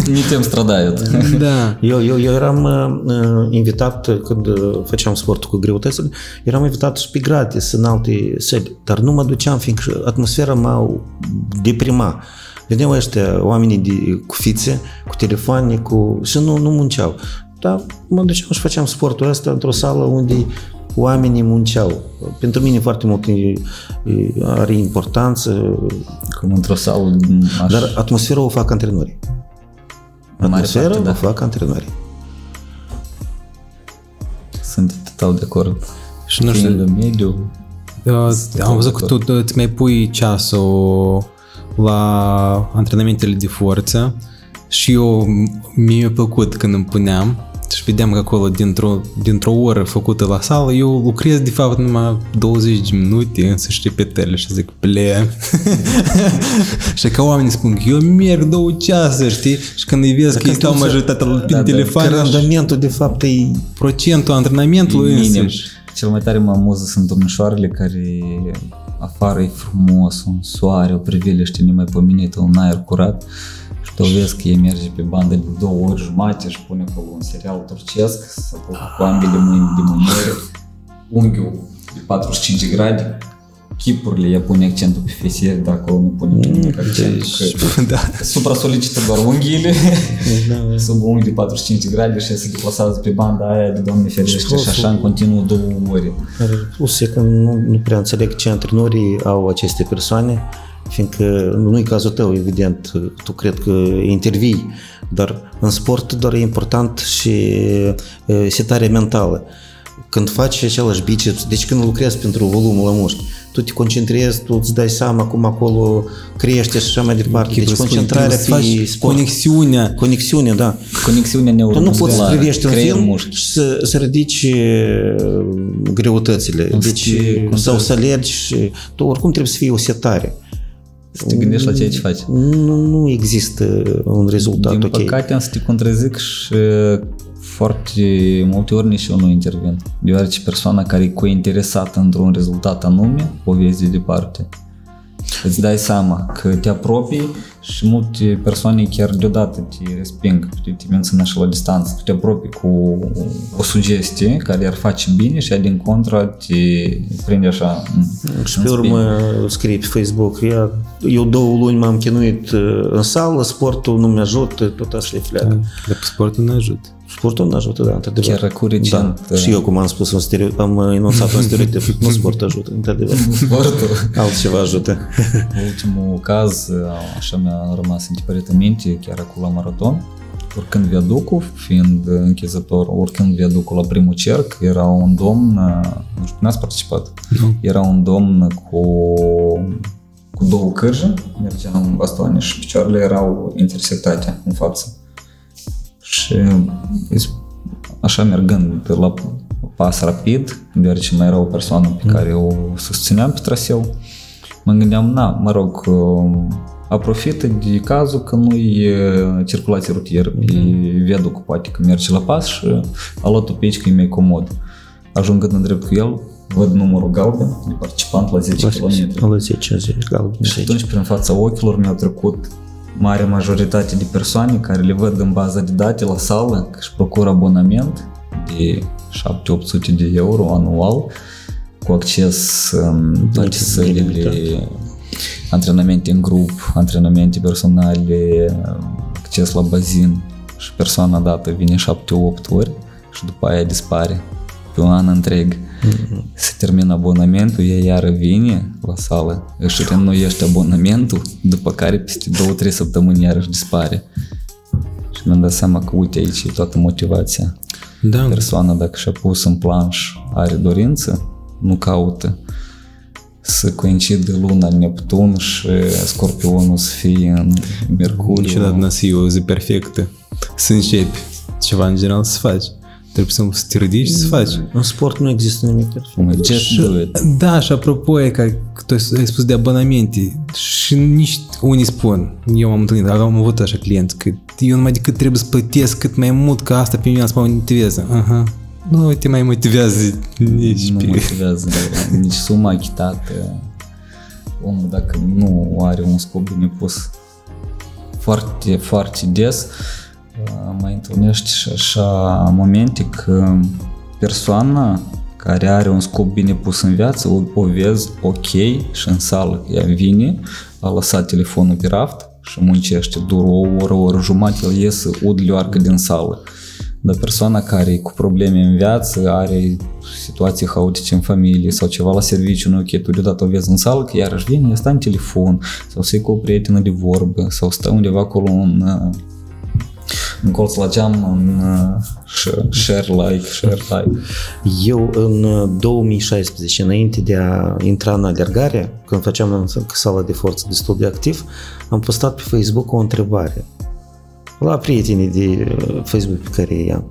Nici tem stradают. da. Eu, eu, eu eram uh, invitat când uh, făceam sportul cu greutățile, eram invitat și pe gratis în alte săli, dar nu mă duceam fiindcă atmosfera m-a deprima. Veneau ăștia oamenii de, cu fițe, cu telefoane, cu... și nu, nu munceau. Dar mă duceam și făceam sportul ăsta într-o sală unde oamenii munceau. Pentru mine foarte mult e, e, are importanță. Cum într-o sală... Aș... Dar atmosfera o fac antrenorii. Atmosfera parte, o da. fac antrenorii. Sunt total de acord. Și nu știu, mediu. Uh, am văzut că tu îți mai pui ceasul la antrenamentele de forță și eu mi-a plăcut când îmi puneam și vedeam că acolo dintr-o, dintr-o oră făcută la sală, eu lucrez de fapt numai 20 de minute, însă și repetările și zic, ple. și ca oamenii spun că eu merg două cease, știi? Și când îi vezi că îi stau majoritatea pe da, telefon. Că randamentul de fapt e... Procentul antrenamentului însăși. Cel mai tare mă amuză sunt domnișoarele care afară e frumos, un soare, o priveliște nemaipomenită, un aer curat tu vezi că ei merge pe bandă de două ori jumate și pune acolo un serial turcesc, să cu ambele mâini de mâniere, unghiul de 45 de grade, chipurile, ea pune accentul pe fesier, dar acolo nu pune nimic accent. Deci, da. Supra-solicită doar unghiile, da, sub unghi de 45 de grade și se deplasează pe banda aia de Doamne ferește și așa în continuu două ori. Plus e că nu, nu prea înțeleg ce antrenorii au aceste persoane, fiindcă nu e cazul tău, evident, tu cred că intervii, dar în sport doar e important și setarea mentală. Când faci același biceps, deci când lucrezi pentru volumul la mușchi, tu te concentrezi, tu îți dai seama cum acolo crește și așa mai departe. Deci concentrarea pe sport. Conexiunea. Conexiunea, da. Conexiunea neuromusculară. Tu nu poți să privești un film și să, să ridici greutățile. Deci, sau să alergi și tu oricum trebuie să fie o setare. Să te gândești la ceea ce faci. nu, nu există un rezultat Din ok. păcate am să te contrazic și foarte multe ori nici eu nu intervin. Deoarece persoana care e cointeresată într-un rezultat anume, o vezi de departe. Îți dai seama că te apropii și multe persoane chiar deodată te resping, te, te mențin așa la distanță. Tu te apropii cu o sugestie care ar face bine și ea din contra te prinde așa în, Și în pe spin. urmă scrie pe Facebook, eu, eu două luni m-am chinuit uh, în sală, sportul nu mi-ajută, tot așa e fleacă. Dar sportul ne ajută. Sportul nu ajută, da, într-adevăr. Chiar cu recent, Da. Și eu, cum am spus, un stereo- am enunțat un stereotip, nu sport ajută, într-adevăr. Sportul. Altceva ajută. Ultimul caz, așa mi-a rămas întipărit în minte, chiar acolo la maraton, urcând viaducul, fiind închizător, urcând viaducul la primul cerc, era un domn, nu știu, n-ați participat? Nu. Era un domn cu, cu două cârje, mergea în bastoane și picioarele erau intersectate în față. Și așa mergând la pas rapid, deoarece mai era o persoană pe care o susțineam pe traseu, mă gândeam, na, mă rog, aprofită de cazul că nu e circulație rutieră pe viaduc, poate că merge la pas și a luat-o pe aici că e mai comod. Ajungând în drept cu el, văd numărul galben de participant la 10 km. La 10 zi, galben. Și atunci, prin fața ochilor, mi-au trecut mare majoritate de persoane care le văd în baza de date la sală că își procură abonament de 7-800 de euro anual cu acces în toate sălile, antrenamente în grup, antrenamente personale, acces la bazin și persoana dată vine 7-8 ori și după aia dispare pe un an întreg. Se termină abonamentul, ea iară vine la sală, își reînnoiește abonamentul, după care peste 2-3 săptămâni iarăși dispare. Și mi-am dat seama că uite aici e toată motivația. Da, Persoana dacă și-a pus în planș are dorință, nu caută să coincidă luna în Neptun și Scorpionul să fie în Mercuriu. niciodată n-a să fie o zi perfectă. Să începi ceva în general să faci. Trebuie să să te ridici și să faci. În sport nu există nimic perfect. Just do it. Da, și apropo, e că tu ai spus de abonamente și nici unii spun, eu am întâlnit, am avut așa clienți, că eu numai decât trebuie să plătesc cât mai mult, că asta pe mine mă motivează. Aha. Nu te mai motivează nici nu pe... motivează nici suma achitată. Omul dacă nu are un scop bine pus foarte, foarte des, mai întâlnești și așa momente că persoana care are un scop bine pus în viață, o, o vezi ok și în sală. Ea vine, a lăsat telefonul pe raft și muncește dur o oră, o oră jumătate, el iese ud leoarcă din sală. Dar persoana care e cu probleme în viață, are situații haotice în familie sau ceva la serviciu, nu ok, tu deodată o vezi în sală, că iarăși vine, ea stă în telefon sau să cu o prietenă de vorbă sau stă undeva acolo în, în colț la geam, în share like, share like. Eu în 2016, înainte de a intra în alergare, când făceam în sala de forță destul de activ, am postat pe Facebook o întrebare la prietenii de Facebook pe care îi am.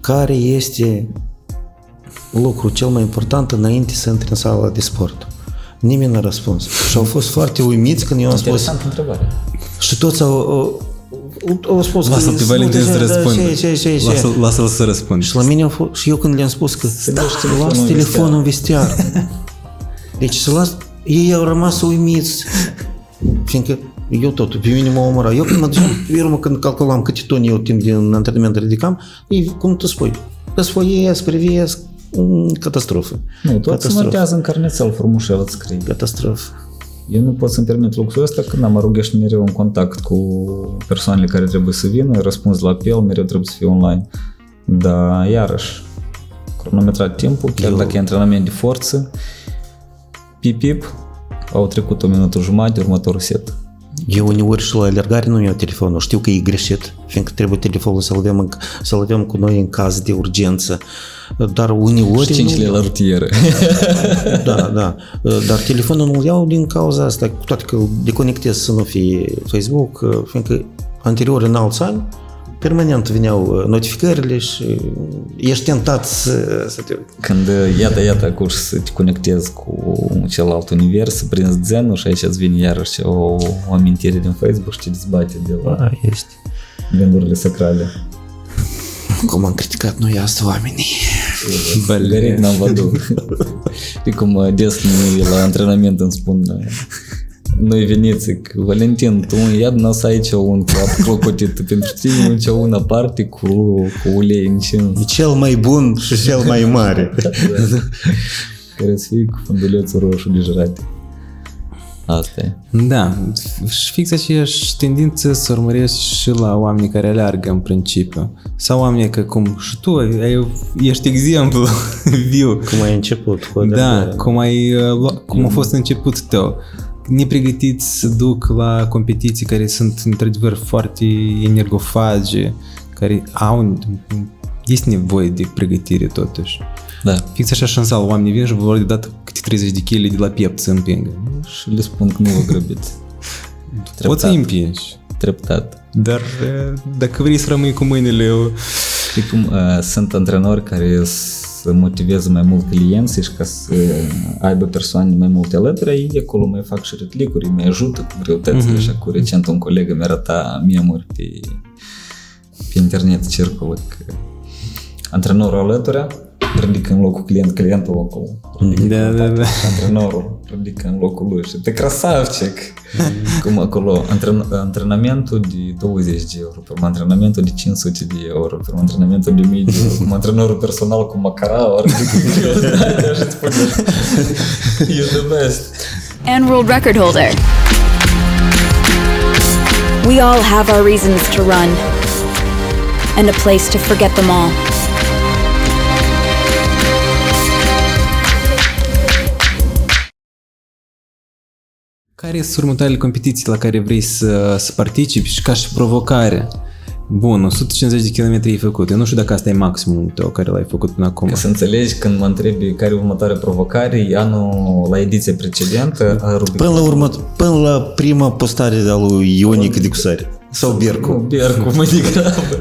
Care este lucrul cel mai important înainte să intri în sala de sport? Nimeni n-a răspuns. Și au fost foarte uimiți când eu am spus... Interesant întrebare. Și toți au, au, au spus... Lasă-l pe Valentin să răspundă. Ce, ce, ce, ce. Lasă-l, lasă-l să răspundă. Și la mine au fost, și eu când le-am spus că lași telefonul las în telefonul în vestiar. Deci să las, ei au rămas uimiți. Fiindcă eu tot, pe mine mă omora. Eu când mă duceam pe urmă, când calculam câte toni eu timp din antrenament ridicam, ei, cum tu spui, răsfoiesc, privesc, mm, catastrofă. Nu, tot se Catastrofă. notează în carnețel frumușel îți scrie. Catastrofă. Eu nu pot să-mi permit luxul ăsta când am arugăști mereu în contact cu persoanele care trebuie să vină, răspuns la apel, mereu trebuie să fiu online. Dar, iarăși, cronometrat timpul, chiar Eu- dacă e antrenament de forță, pip, pip, au trecut o minută jumătate, următorul set. Eu uneori și la alergare nu iau telefonul. Știu că e greșit, fiindcă trebuie telefonul să-l avem, în, să-l avem cu noi în caz de urgență. Dar uneori... Și 5 nu- lei la rutieră. Da, da. Dar telefonul nu-l iau din cauza asta, cu toate că îl deconectez să nu fie Facebook, fiindcă anterior, în alți ani, permanent veneau notificările și ești tentat să, să te... Când, iată, iată, curs să te conectezi cu celălalt univers, prin prinzi zenul și aici îți vine iarăși o, o amintire din Facebook și te dezbate de la A, ești. gândurile sacrale. Cum am criticat noi asta oamenii. Garit n-am văzut. Știi cum des la antrenament îmi spun noi veniți, zic, Valentin, tu ia nu să aici un cap clocotit, pentru tine un un aparte cu, cu ulei încins. E cel mai bun și cel mai mare. Care să fie cu fundulețul roșu de jurate. Asta e. Da, și fix aceeași tendință să urmărești și la oamenii care aleargă în principiu. Sau oamenii că cum și tu ai, ești exemplu viu. Cum ai început cu Da, cum, ai, uh, lua- cum a fost început tău. Nepregătiți să duc la competiții care sunt într-adevăr foarte energofage, care au este nevoie de pregătire totuși. Da. Fix așa și în sală, oamenii vin și vă vor de dat câte 30 de kg de la piept să împingă. Și le spun că nu vă grăbiți. Poți să îi împingi. Treptat. Dar uh, dacă vrei să rămâi cu mâinile Știi cum uh, sunt antrenori care să motiveze mai mult clienții și ca să aibă persoane mai multe alături, ei acolo mai fac și retlicuri, mai ajută cu greutățile și cu recent un coleg mi arăta memuri pe, pe internet circulă că antrenorul alături ridică în locul client, clientul locul. Da, da, da. Antrenorul ridică în locul lui și te crasavcic! Cum acolo, antren, antrenamentul de 20 de euro, pe urmă antrenamentul de 500 de euro, pe urmă antrenamentul de 1000 de euro, cum antrenorul personal cu macarao, ridică greutatea și îți spune, you're the best. and world record holder. We all have our reasons to run and a place to forget them all. Care sunt următoarele competiții la care vrei să, să participi și ca și provocare? Bun, 150 de km ai făcut. Eu nu știu dacă asta e maximumul tău care l-ai făcut până acum. Ca să înțelegi, când mă întrebi care e următoarea provocare, e anul la ediția precedentă a rubricii. Până la urmă, până la prima postare de-a lui Ionic de Cusari. Sau Nu, Bercu. Bercu, mai degrabă.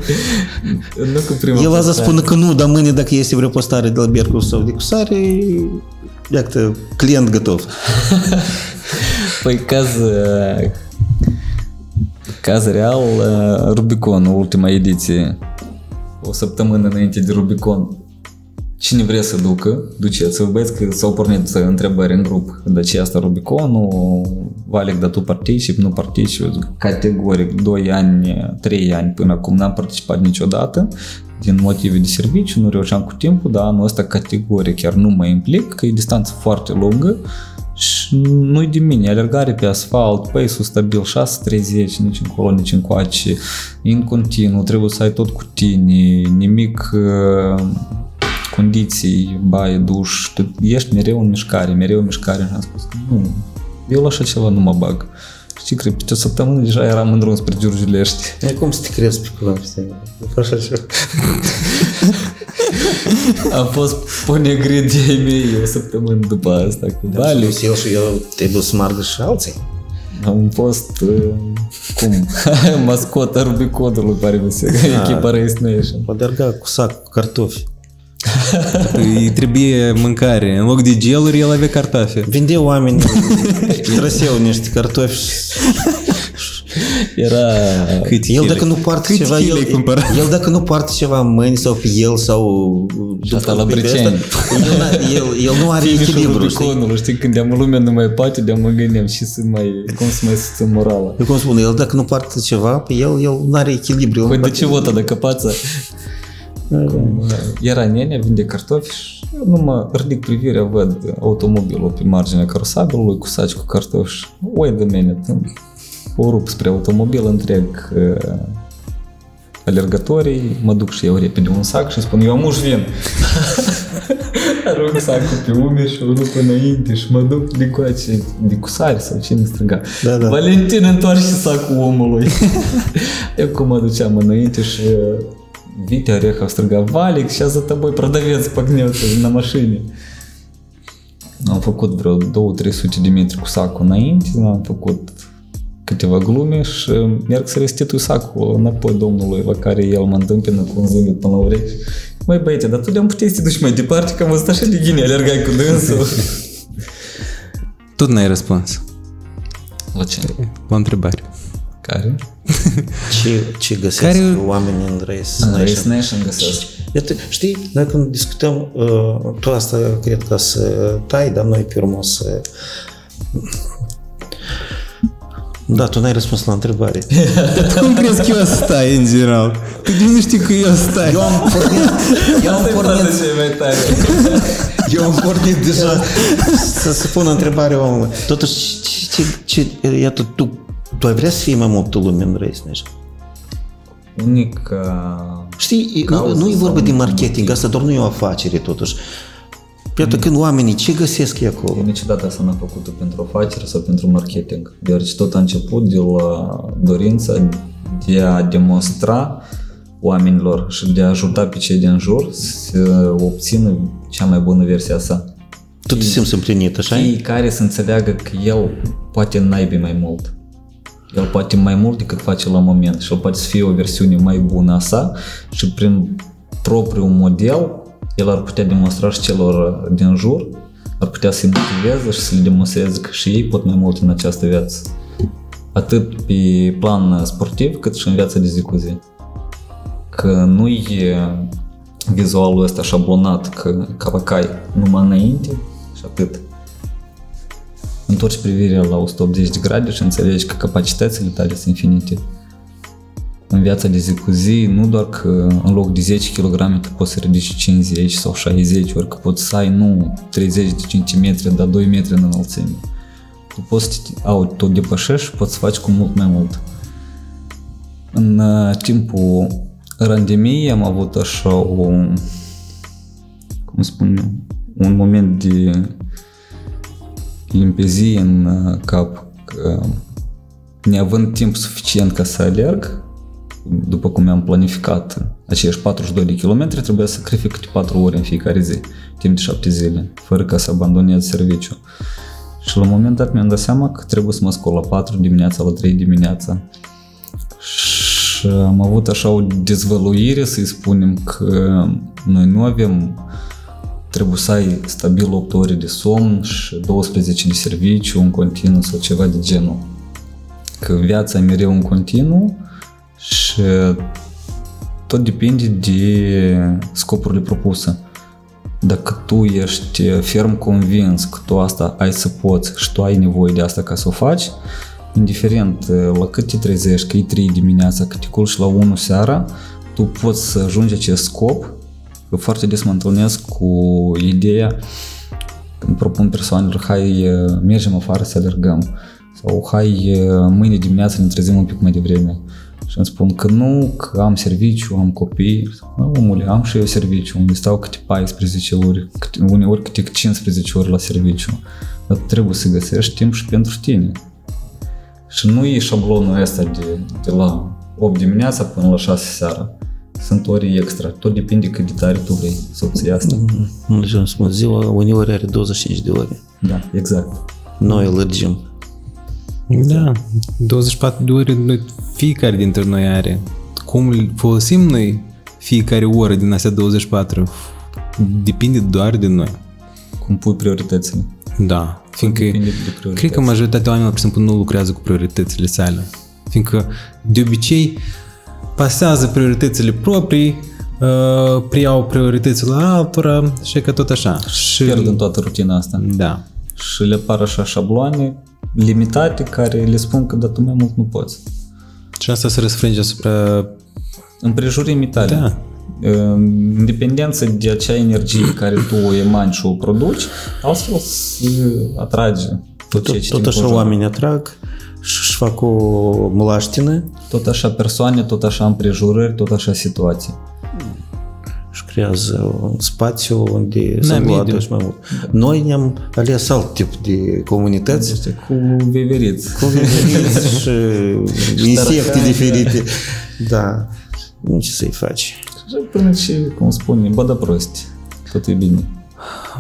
nu cu prima El a zis postare. spune că nu, dar mâine dacă este vreo postare de la Bercu sau de Cusari, iată, client gătov. Păi caz, uh, caz real, uh, Rubicon, ultima ediție, o săptămână înainte de Rubicon. Cine vrea să ducă, duceți-vă, băieți că s-au pornit întrebări în grup. De ce asta Rubiconul, Valec, dar tu participi, nu participi, Eu zic, categoric, 2 ani, 3 ani până acum n-am participat niciodată, din motive de serviciu, nu reușeam cu timpul, dar anul ăsta categoric chiar nu mă implic, că e distanță foarte lungă și nu-i de mine, alergare pe asfalt, pace-ul stabil 6.30, nici încolo, nici încoace, în continuu, trebuie să ai tot cu tine, nimic uh, condiții, baie, duș, tu ești mereu în mișcare, mereu în mișcare și am spus că nu, eu la așa ceva nu mă bag. Știi, cred, pe o săptămână deja eram în drum spre Giurgiulești. E cum să te crezi pe cuvânt, știi? Așa ceva. Am fost pe negrit de ai mei o săptămână după asta cu Vale. Plus el și eu trebuie să margă și alții. Am fost, uh, cum, mascota Rubiconului, pare mi se, echipa Race Nation. Alerga cu sac, cu cartofi. Îi trebuie mâncare. În loc de geluri, el avea cartofi. Vinde oameni trăseau niște cartofi. Era... Cât El kile? dacă nu poartă Cât ceva, kile el, ai cumpărat? el dacă nu poartă ceva în mâini sau pe el sau asta la pe Briceni. ăsta, el, n- el, el nu are Finișul echilibru, știi? Rubiconului, știi, când am lumea nu mai poate, de mă gândeam și să mai, cum să mai susțin morala. Eu cum spun, el dacă nu poartă ceva pe el, el nu are echilibru. El Păi nu de poate- ce vota de căpață? Era nenea, vinde cartofi și eu nu mă ridic privirea, văd automobilul pe marginea carosabilului cu saci cu cartofi și wait a minute, o rup spre automobil întreg uh, alergătorii, mă duc și eu repede un sac și spun, eu am uși vin. Arunc sacul pe umeri și o rup înainte și mă duc de coace, de cusari sau cine striga. Da, da. Valentin, întoarce sacul omului. eu cum mă duceam înainte și Витя Орехов строго, Валик, сейчас за тобой продавец погнется на машине. Нам факот доу трясуть Дмитрику Саку на інті, нам факот Катєва Глуміш, як Серестіту Саку напой домнуло и вакари ел Ялман Демпіна, по Пановрі. Мой бейте, да тут тудям птісті душмай, департіка ми сташі лігіні, алергайку динсу. Тут не респонс. Лучше. Вам треба. Карі. Mai departe, că am văzut așa de ghine, alergai cu dânsul. Tot n-ai răspuns La ce? la întrebare. Care? Ce, ce găsesc Care- Care... oamenii în Race În Nation? Race Nation găsesc. Iată, știi, noi când discutăm, uh, tu asta cred că să tai, dar noi pe urmă să... Da, tu n-ai răspuns la întrebare. Cum crezi că eu o să stai în general? Tu de nu știi că eu o să stai. Eu am pornit, eu am pornit, mai tare. eu am pornit deja să se pună întrebare omului. Totuși, ce, ce, ce, iată, tu, tu ai vrea să fii mai multă lume în Race Nation? Unica... Știi, nu, Cauză nu e vorba sau de un marketing, asta doar nu e o afacere totuși. Iată, când oamenii, ce găsesc ei acolo? Eu niciodată asta n-am făcut-o pentru afaceri sau pentru marketing, deoarece tot a început de la dorința de a demonstra oamenilor și de a ajuta pe cei din jur să obțină cea mai bună versie a sa. Tu te simți împlinit, așa Fiecare să înțeleagă că el poate naibi mai mult. El poate mai mult decât face la moment și el poate să fie o versiune mai bună a sa și prin propriul model el ar putea demonstra și celor din jur, ar putea să-i motiveze și să le demonstreze că și ei pot mai mult în această viață. Atât pe plan sportiv cât și în viața de zi cu zi. Că nu e vizualul ăsta șablonat, că cavacai numai înainte și atât întorci privirea la 180 de grade și înțelegi că capacitățile tale sunt infinite. În viața de zi cu zi, nu doar că în loc de 10 kg tu poți să ridici 50 sau 60, ori că poți să ai nu 30 de centimetri, dar 2 metri în înălțime. Tu poți să te autodepășești și poți să faci cu mult mai mult. În uh, timpul randemiei am avut așa o, cum spun eu, un moment de limpezie în uh, cap că neavând timp suficient ca să alerg, după cum mi-am planificat aceiași 42 de kilometri, trebuia să sacrific câte 4 ore în fiecare zi, timp de 7 zile, fără ca să abandonez serviciu. Și la un moment dat mi-am dat seama că trebuie să mă scol la 4 dimineața, la 3 dimineața. Și am avut așa o dezvăluire, să-i spunem, că noi nu avem trebuie să ai stabil 8 ore de somn și 12 de serviciu în continuu sau ceva de genul. Că viața e mereu în continuu și tot depinde de scopurile propuse. Dacă tu ești ferm convins că tu asta ai să poți și tu ai nevoie de asta ca să o faci, indiferent la cât te trezești, că e 3 dimineața, că te culci la 1 seara, tu poți să ajungi acest scop Că foarte des mă întâlnesc cu ideea când propun persoanelor, hai mergem afară să alergăm sau hai mâine dimineață ne trezim un pic mai devreme. Și îmi spun că nu, că am serviciu, am copii. Mă, omule, am și eu serviciu, unde stau câte 14 ori, câte, uneori câte 15 ori la serviciu. Dar trebuie să găsești timp și pentru tine. Și nu e șablonul ăsta de, de la 8 dimineața până la 6 seara sunt ori extra. Tot depinde cât de tare tu vrei să obții asta. Nu știu, spun, ziua uneori are 25 de ore. Da, exact. Noi lărgim. Da, 24 de ore noi, fiecare dintre noi are. Cum folosim noi fiecare oră din astea 24 depinde doar de noi. Cum pui prioritățile. Da, fiindcă Depinde de priorități. cred că majoritatea oamenilor, pur și simplu, nu lucrează cu prioritățile sale. Fiindcă, de obicei, pasează prioritățile proprii, uh, preiau prioritățile altora și că tot așa. Și Pierd în toată rutina asta. Da. Și le apar așa șabloane limitate care le spun că da, tu mai mult nu poți. Și asta se răsfrânge asupra... Împrejurimii tale. Da. În dependență de acea energie care tu o emani și o produci, altfel se atrage tot ceea ce Tot, tot te așa înconjoară. oamenii atrag și își fac o mlaștină Tot așa persoane, tot așa împrejurări, tot așa situații. și creează un spațiu unde Da, să mediu. înglată și mai mult. Noi ne-am ales alt tip de comunități Este cu veveriți. cu veveriți și insecte diferite. Da, nu ce să-i faci. Și până și, cum spune, bă, da prosti. Tot e bine.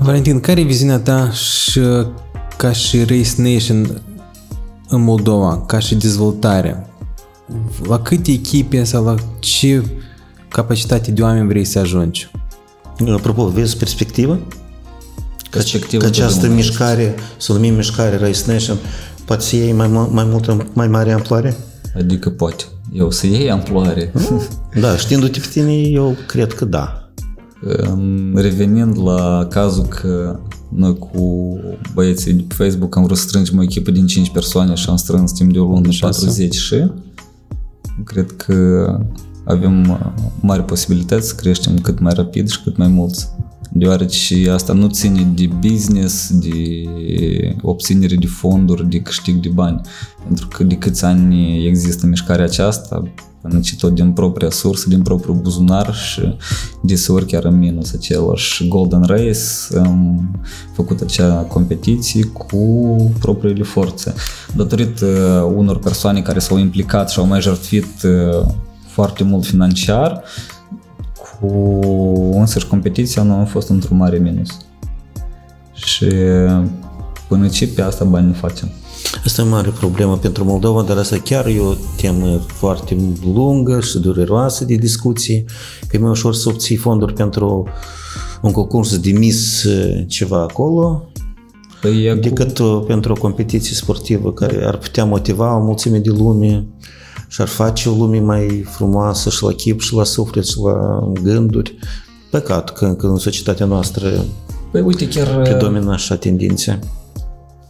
Valentin, care e viziunea ta și ca și Race Nation în Moldova, ca și dezvoltare, la câte echipe sau la ce capacitate de oameni vrei să ajungi? Apropo, vezi perspectivă? Că, Perspectivă că de această rămâne. mișcare, să o numim mișcare Race Nation, poate să iei mai, mu- mai multă, mai mare amploare? Adică poate. Eu să iei amploare. Da, știindu-te pe tine, eu cred că da. Îm, Revenind la cazul că noi cu băieții de pe Facebook am vrut să strângem o echipă din 5 persoane și am strâns timp de o lună 40 și cred că avem uh, mari posibilități să creștem cât mai rapid și cât mai mulți. Deoarece asta nu ține de business, de obținere de fonduri, de câștig de bani. Pentru că de câți ani există mișcarea aceasta, până ce tot din propria sursă, din propriul buzunar și deseori chiar în minus același Golden Race, am făcut acea competiție cu propriile forțe. Datorită unor persoane care s-au implicat și au mai jertfit uh, foarte mult financiar, cu însăși competiția nu am fost într-un mare minus. Și până ce pe asta bani nu facem. Asta e o mare problemă pentru Moldova, dar asta chiar e o temă foarte lungă și dureroasă de discuții, că e mai ușor să obții fonduri pentru un concurs de mis eh, ceva acolo, Păi e cu- decât uh, pentru o competiție sportivă care ar putea motiva o mulțime de lume și ar face o lume mai frumoasă și la chip și la suflet și la gânduri. Păcat că încă în societatea noastră Păi uite, chiar predomină așa tendințe.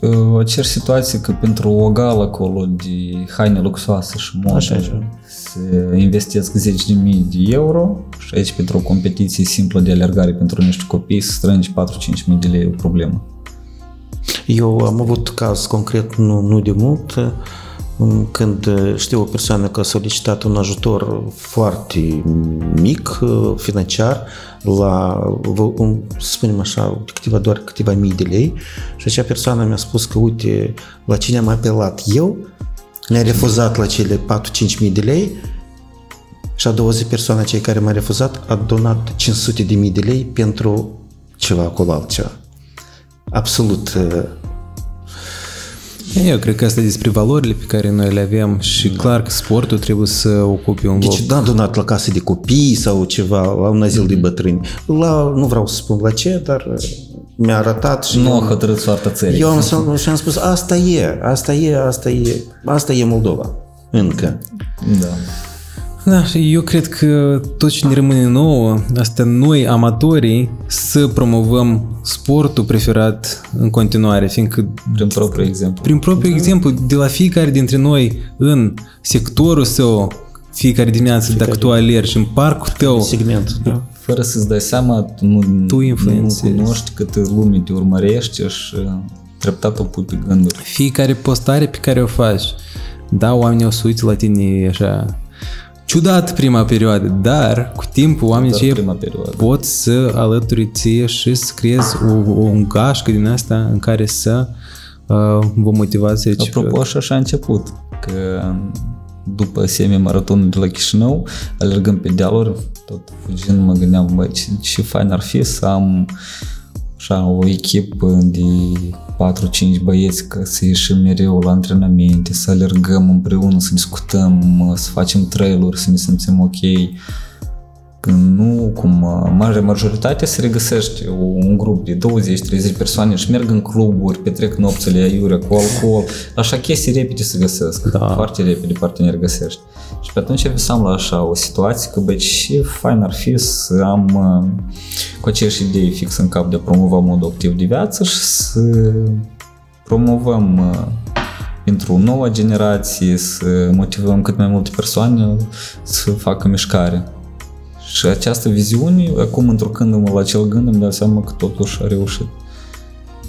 Uh, cer situație că pentru o gală acolo de haine luxoase și modă Așa, așa. se investesc 10.000 de euro și aici pentru o competiție simplă de alergare pentru niște copii să strângi 4-5.000 de lei e o problemă. Eu am avut caz concret nu, nu de mult, um, când uh, știu o persoană că a solicitat un ajutor foarte mic, uh, financiar, la, vă- un, să spunem așa, câteva, doar câteva mii de lei și acea persoană mi-a spus că, uite, la cine am apelat eu, mi-a refuzat la cele 4-5 mii de lei și a doua zi persoana cei care m-a refuzat a donat 500 de mii de lei pentru ceva acolo altceva. Absolut uh, Eu cred că asta e despre valorile pe care noi le avem și clar că sportul trebuie să ocupe un loc. Deci n-am donat la casă de copii sau ceva, la un azil de bătrâni. La, nu vreau să spun la ce, dar uh, mi-a arătat și Nu eu, a hotărât soarta țării. eu am, s- și am spus, asta e, asta e, asta e, asta e Moldova. Încă. Da. Da, și eu cred că tot ce ne rămâne nouă, asta noi, amatorii, să promovăm sportul preferat în continuare, fiindcă Prin propriul exemplu. prin propriul exemplu, de la fiecare dintre noi în sectorul său, fiecare dimineață, dacă tu alergi în parcul tău, Segment. Da. Fără să-ți dai seama, tu nu, Tu nu influențezi. cunoști câtă lume te urmărește și treptat o pui pe gânduri. fiecare postare pe care o faci, da, oamenii o să uite la tine așa ciudat prima perioadă, dar cu timpul oamenii Doar ce prima perioadă. pot să alături ție și să creezi o, o un gașcă din asta în care să uh, vă motivați să zici, Apropo, și așa a început, că după semi-maratonul de la Chișinău, alergând pe dealuri, tot fugind, mă gândeam, băi, ce, ce fain ar fi să am așa o echipă de 4-5 băieți ca să ieșim mereu la antrenamente, să alergăm împreună, să discutăm, să facem trail-uri, să ne simțim ok. Când nu, cum uh, mare majoritate se regăsește un grup de 20-30 persoane și merg în cluburi, petrec nopțile aiurea cu alcool, așa chestii repede se găsesc, Da. foarte repede parteneri găsești. Și pe atunci visam la așa o situație că, băi, ce fain ar fi să am uh, cu aceeași idei fix în cap de a promova modul activ de viață și să promovăm uh, pentru o nouă generație, să motivăm cât mai multe persoane să facă mișcare. Și această viziune, acum întrucându-mă la acel gând, îmi dau seama că totuși a reușit.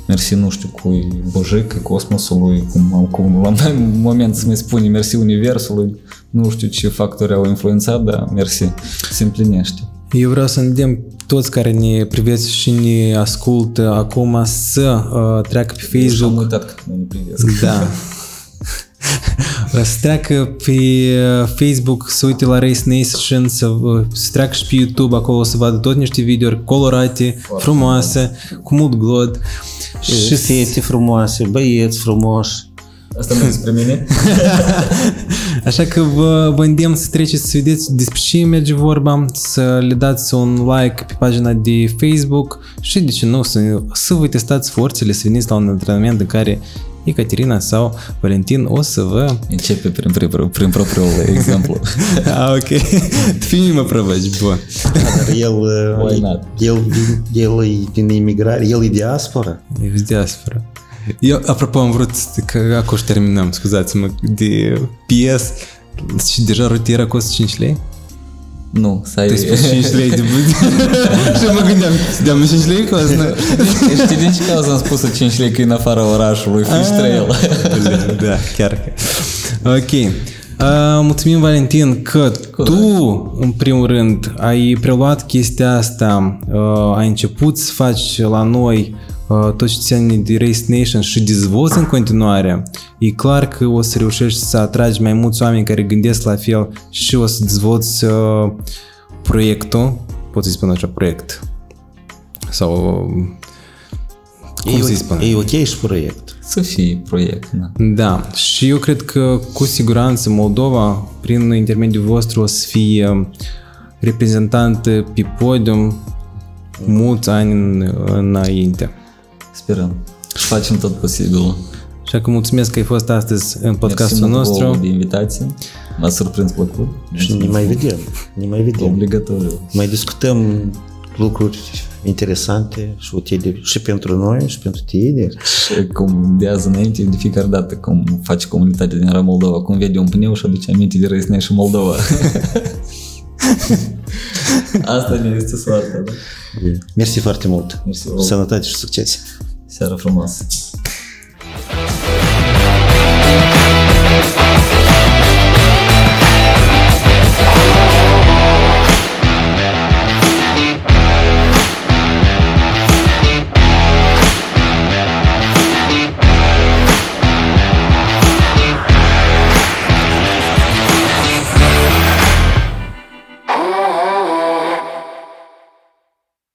Mersi, nu știu, cui Bojic, cosmosului, cum, cum la un moment să mi spune mersi universului, nu știu ce factori au influențat, dar mersi, se împlinește. Eu vreau să îndemn toți care ne privesc și ne ascultă acum să uh, treacă pe Deci am Facebook. uitat că nu ne privesc. Da. să treacă pe uh, Facebook, să uite la Race Nation, să, uh, să treacă și pe YouTube, acolo să vadă tot niște videouri colorate, frumoase, cu mult glod. Și fete frumoase, băieți frumoși, Asta nu despre mine. Așa că vă, vă îndemn să treceți să vedeți despre ce merge vorba, să le dați un like pe pagina de Facebook și de ce nu, să, să vă testați forțele, să veniți la un antrenament în care Ecaterina sau Valentin o să vă... Începe prin, prin, prin propriul exemplu. ah, ok. Fi mă provoci, bun. Da, dar el, Why not? el, vin- el e din imigrare, el e diaspora. E в diaspora. Eu, apropo, am vrut să- că acum terminăm, scuzați-mă, de PS și deja rutiera costă 5 lei? Nu, să ai... Tu ai spus 5 lei de Și mă gândeam, de 5 lei costă? Știi din ce cauza am spus 5 lei că e în afara orașului, fish trail. da, chiar că. Ok. Uh, mulțumim, Valentin, că tu, în primul rând, ai preluat chestia asta, uh, ai început să faci la noi uh, tot ce ține de Race Nation și dezvolți în continuare. E clar că o să reușești să atragi mai mulți oameni care gândesc la fel și o să dezvolți uh, proiectul, pot să-i spun așa, proiect. Sau... Cum E, să-i o- spun? e ok și proiect. Să fie proiect, da. Da, și eu cred că cu siguranță Moldova, prin intermediul vostru, o să fie reprezentantă pe podium mulți ani în, înainte. Sperăm. Și facem tot posibilul. Așa că mulțumesc că ai fost astăzi în podcastul Mersi mult nostru. vouă de invitație. M-a surprins plăcut. Și ne mai vedem. Ne mai vedem. Obligatoriu. Mai discutăm lucruri interesante și utile și pentru noi și pentru tine. Și cum de azi înainte, de fiecare dată cum face comunitatea din Moldova, cum vede un pneu și aduce aminte de Race și Moldova. Asta ne este soarta, da? Mersi foarte mult. Mersi vouă. Sănătate și succes! Şerefim olsun.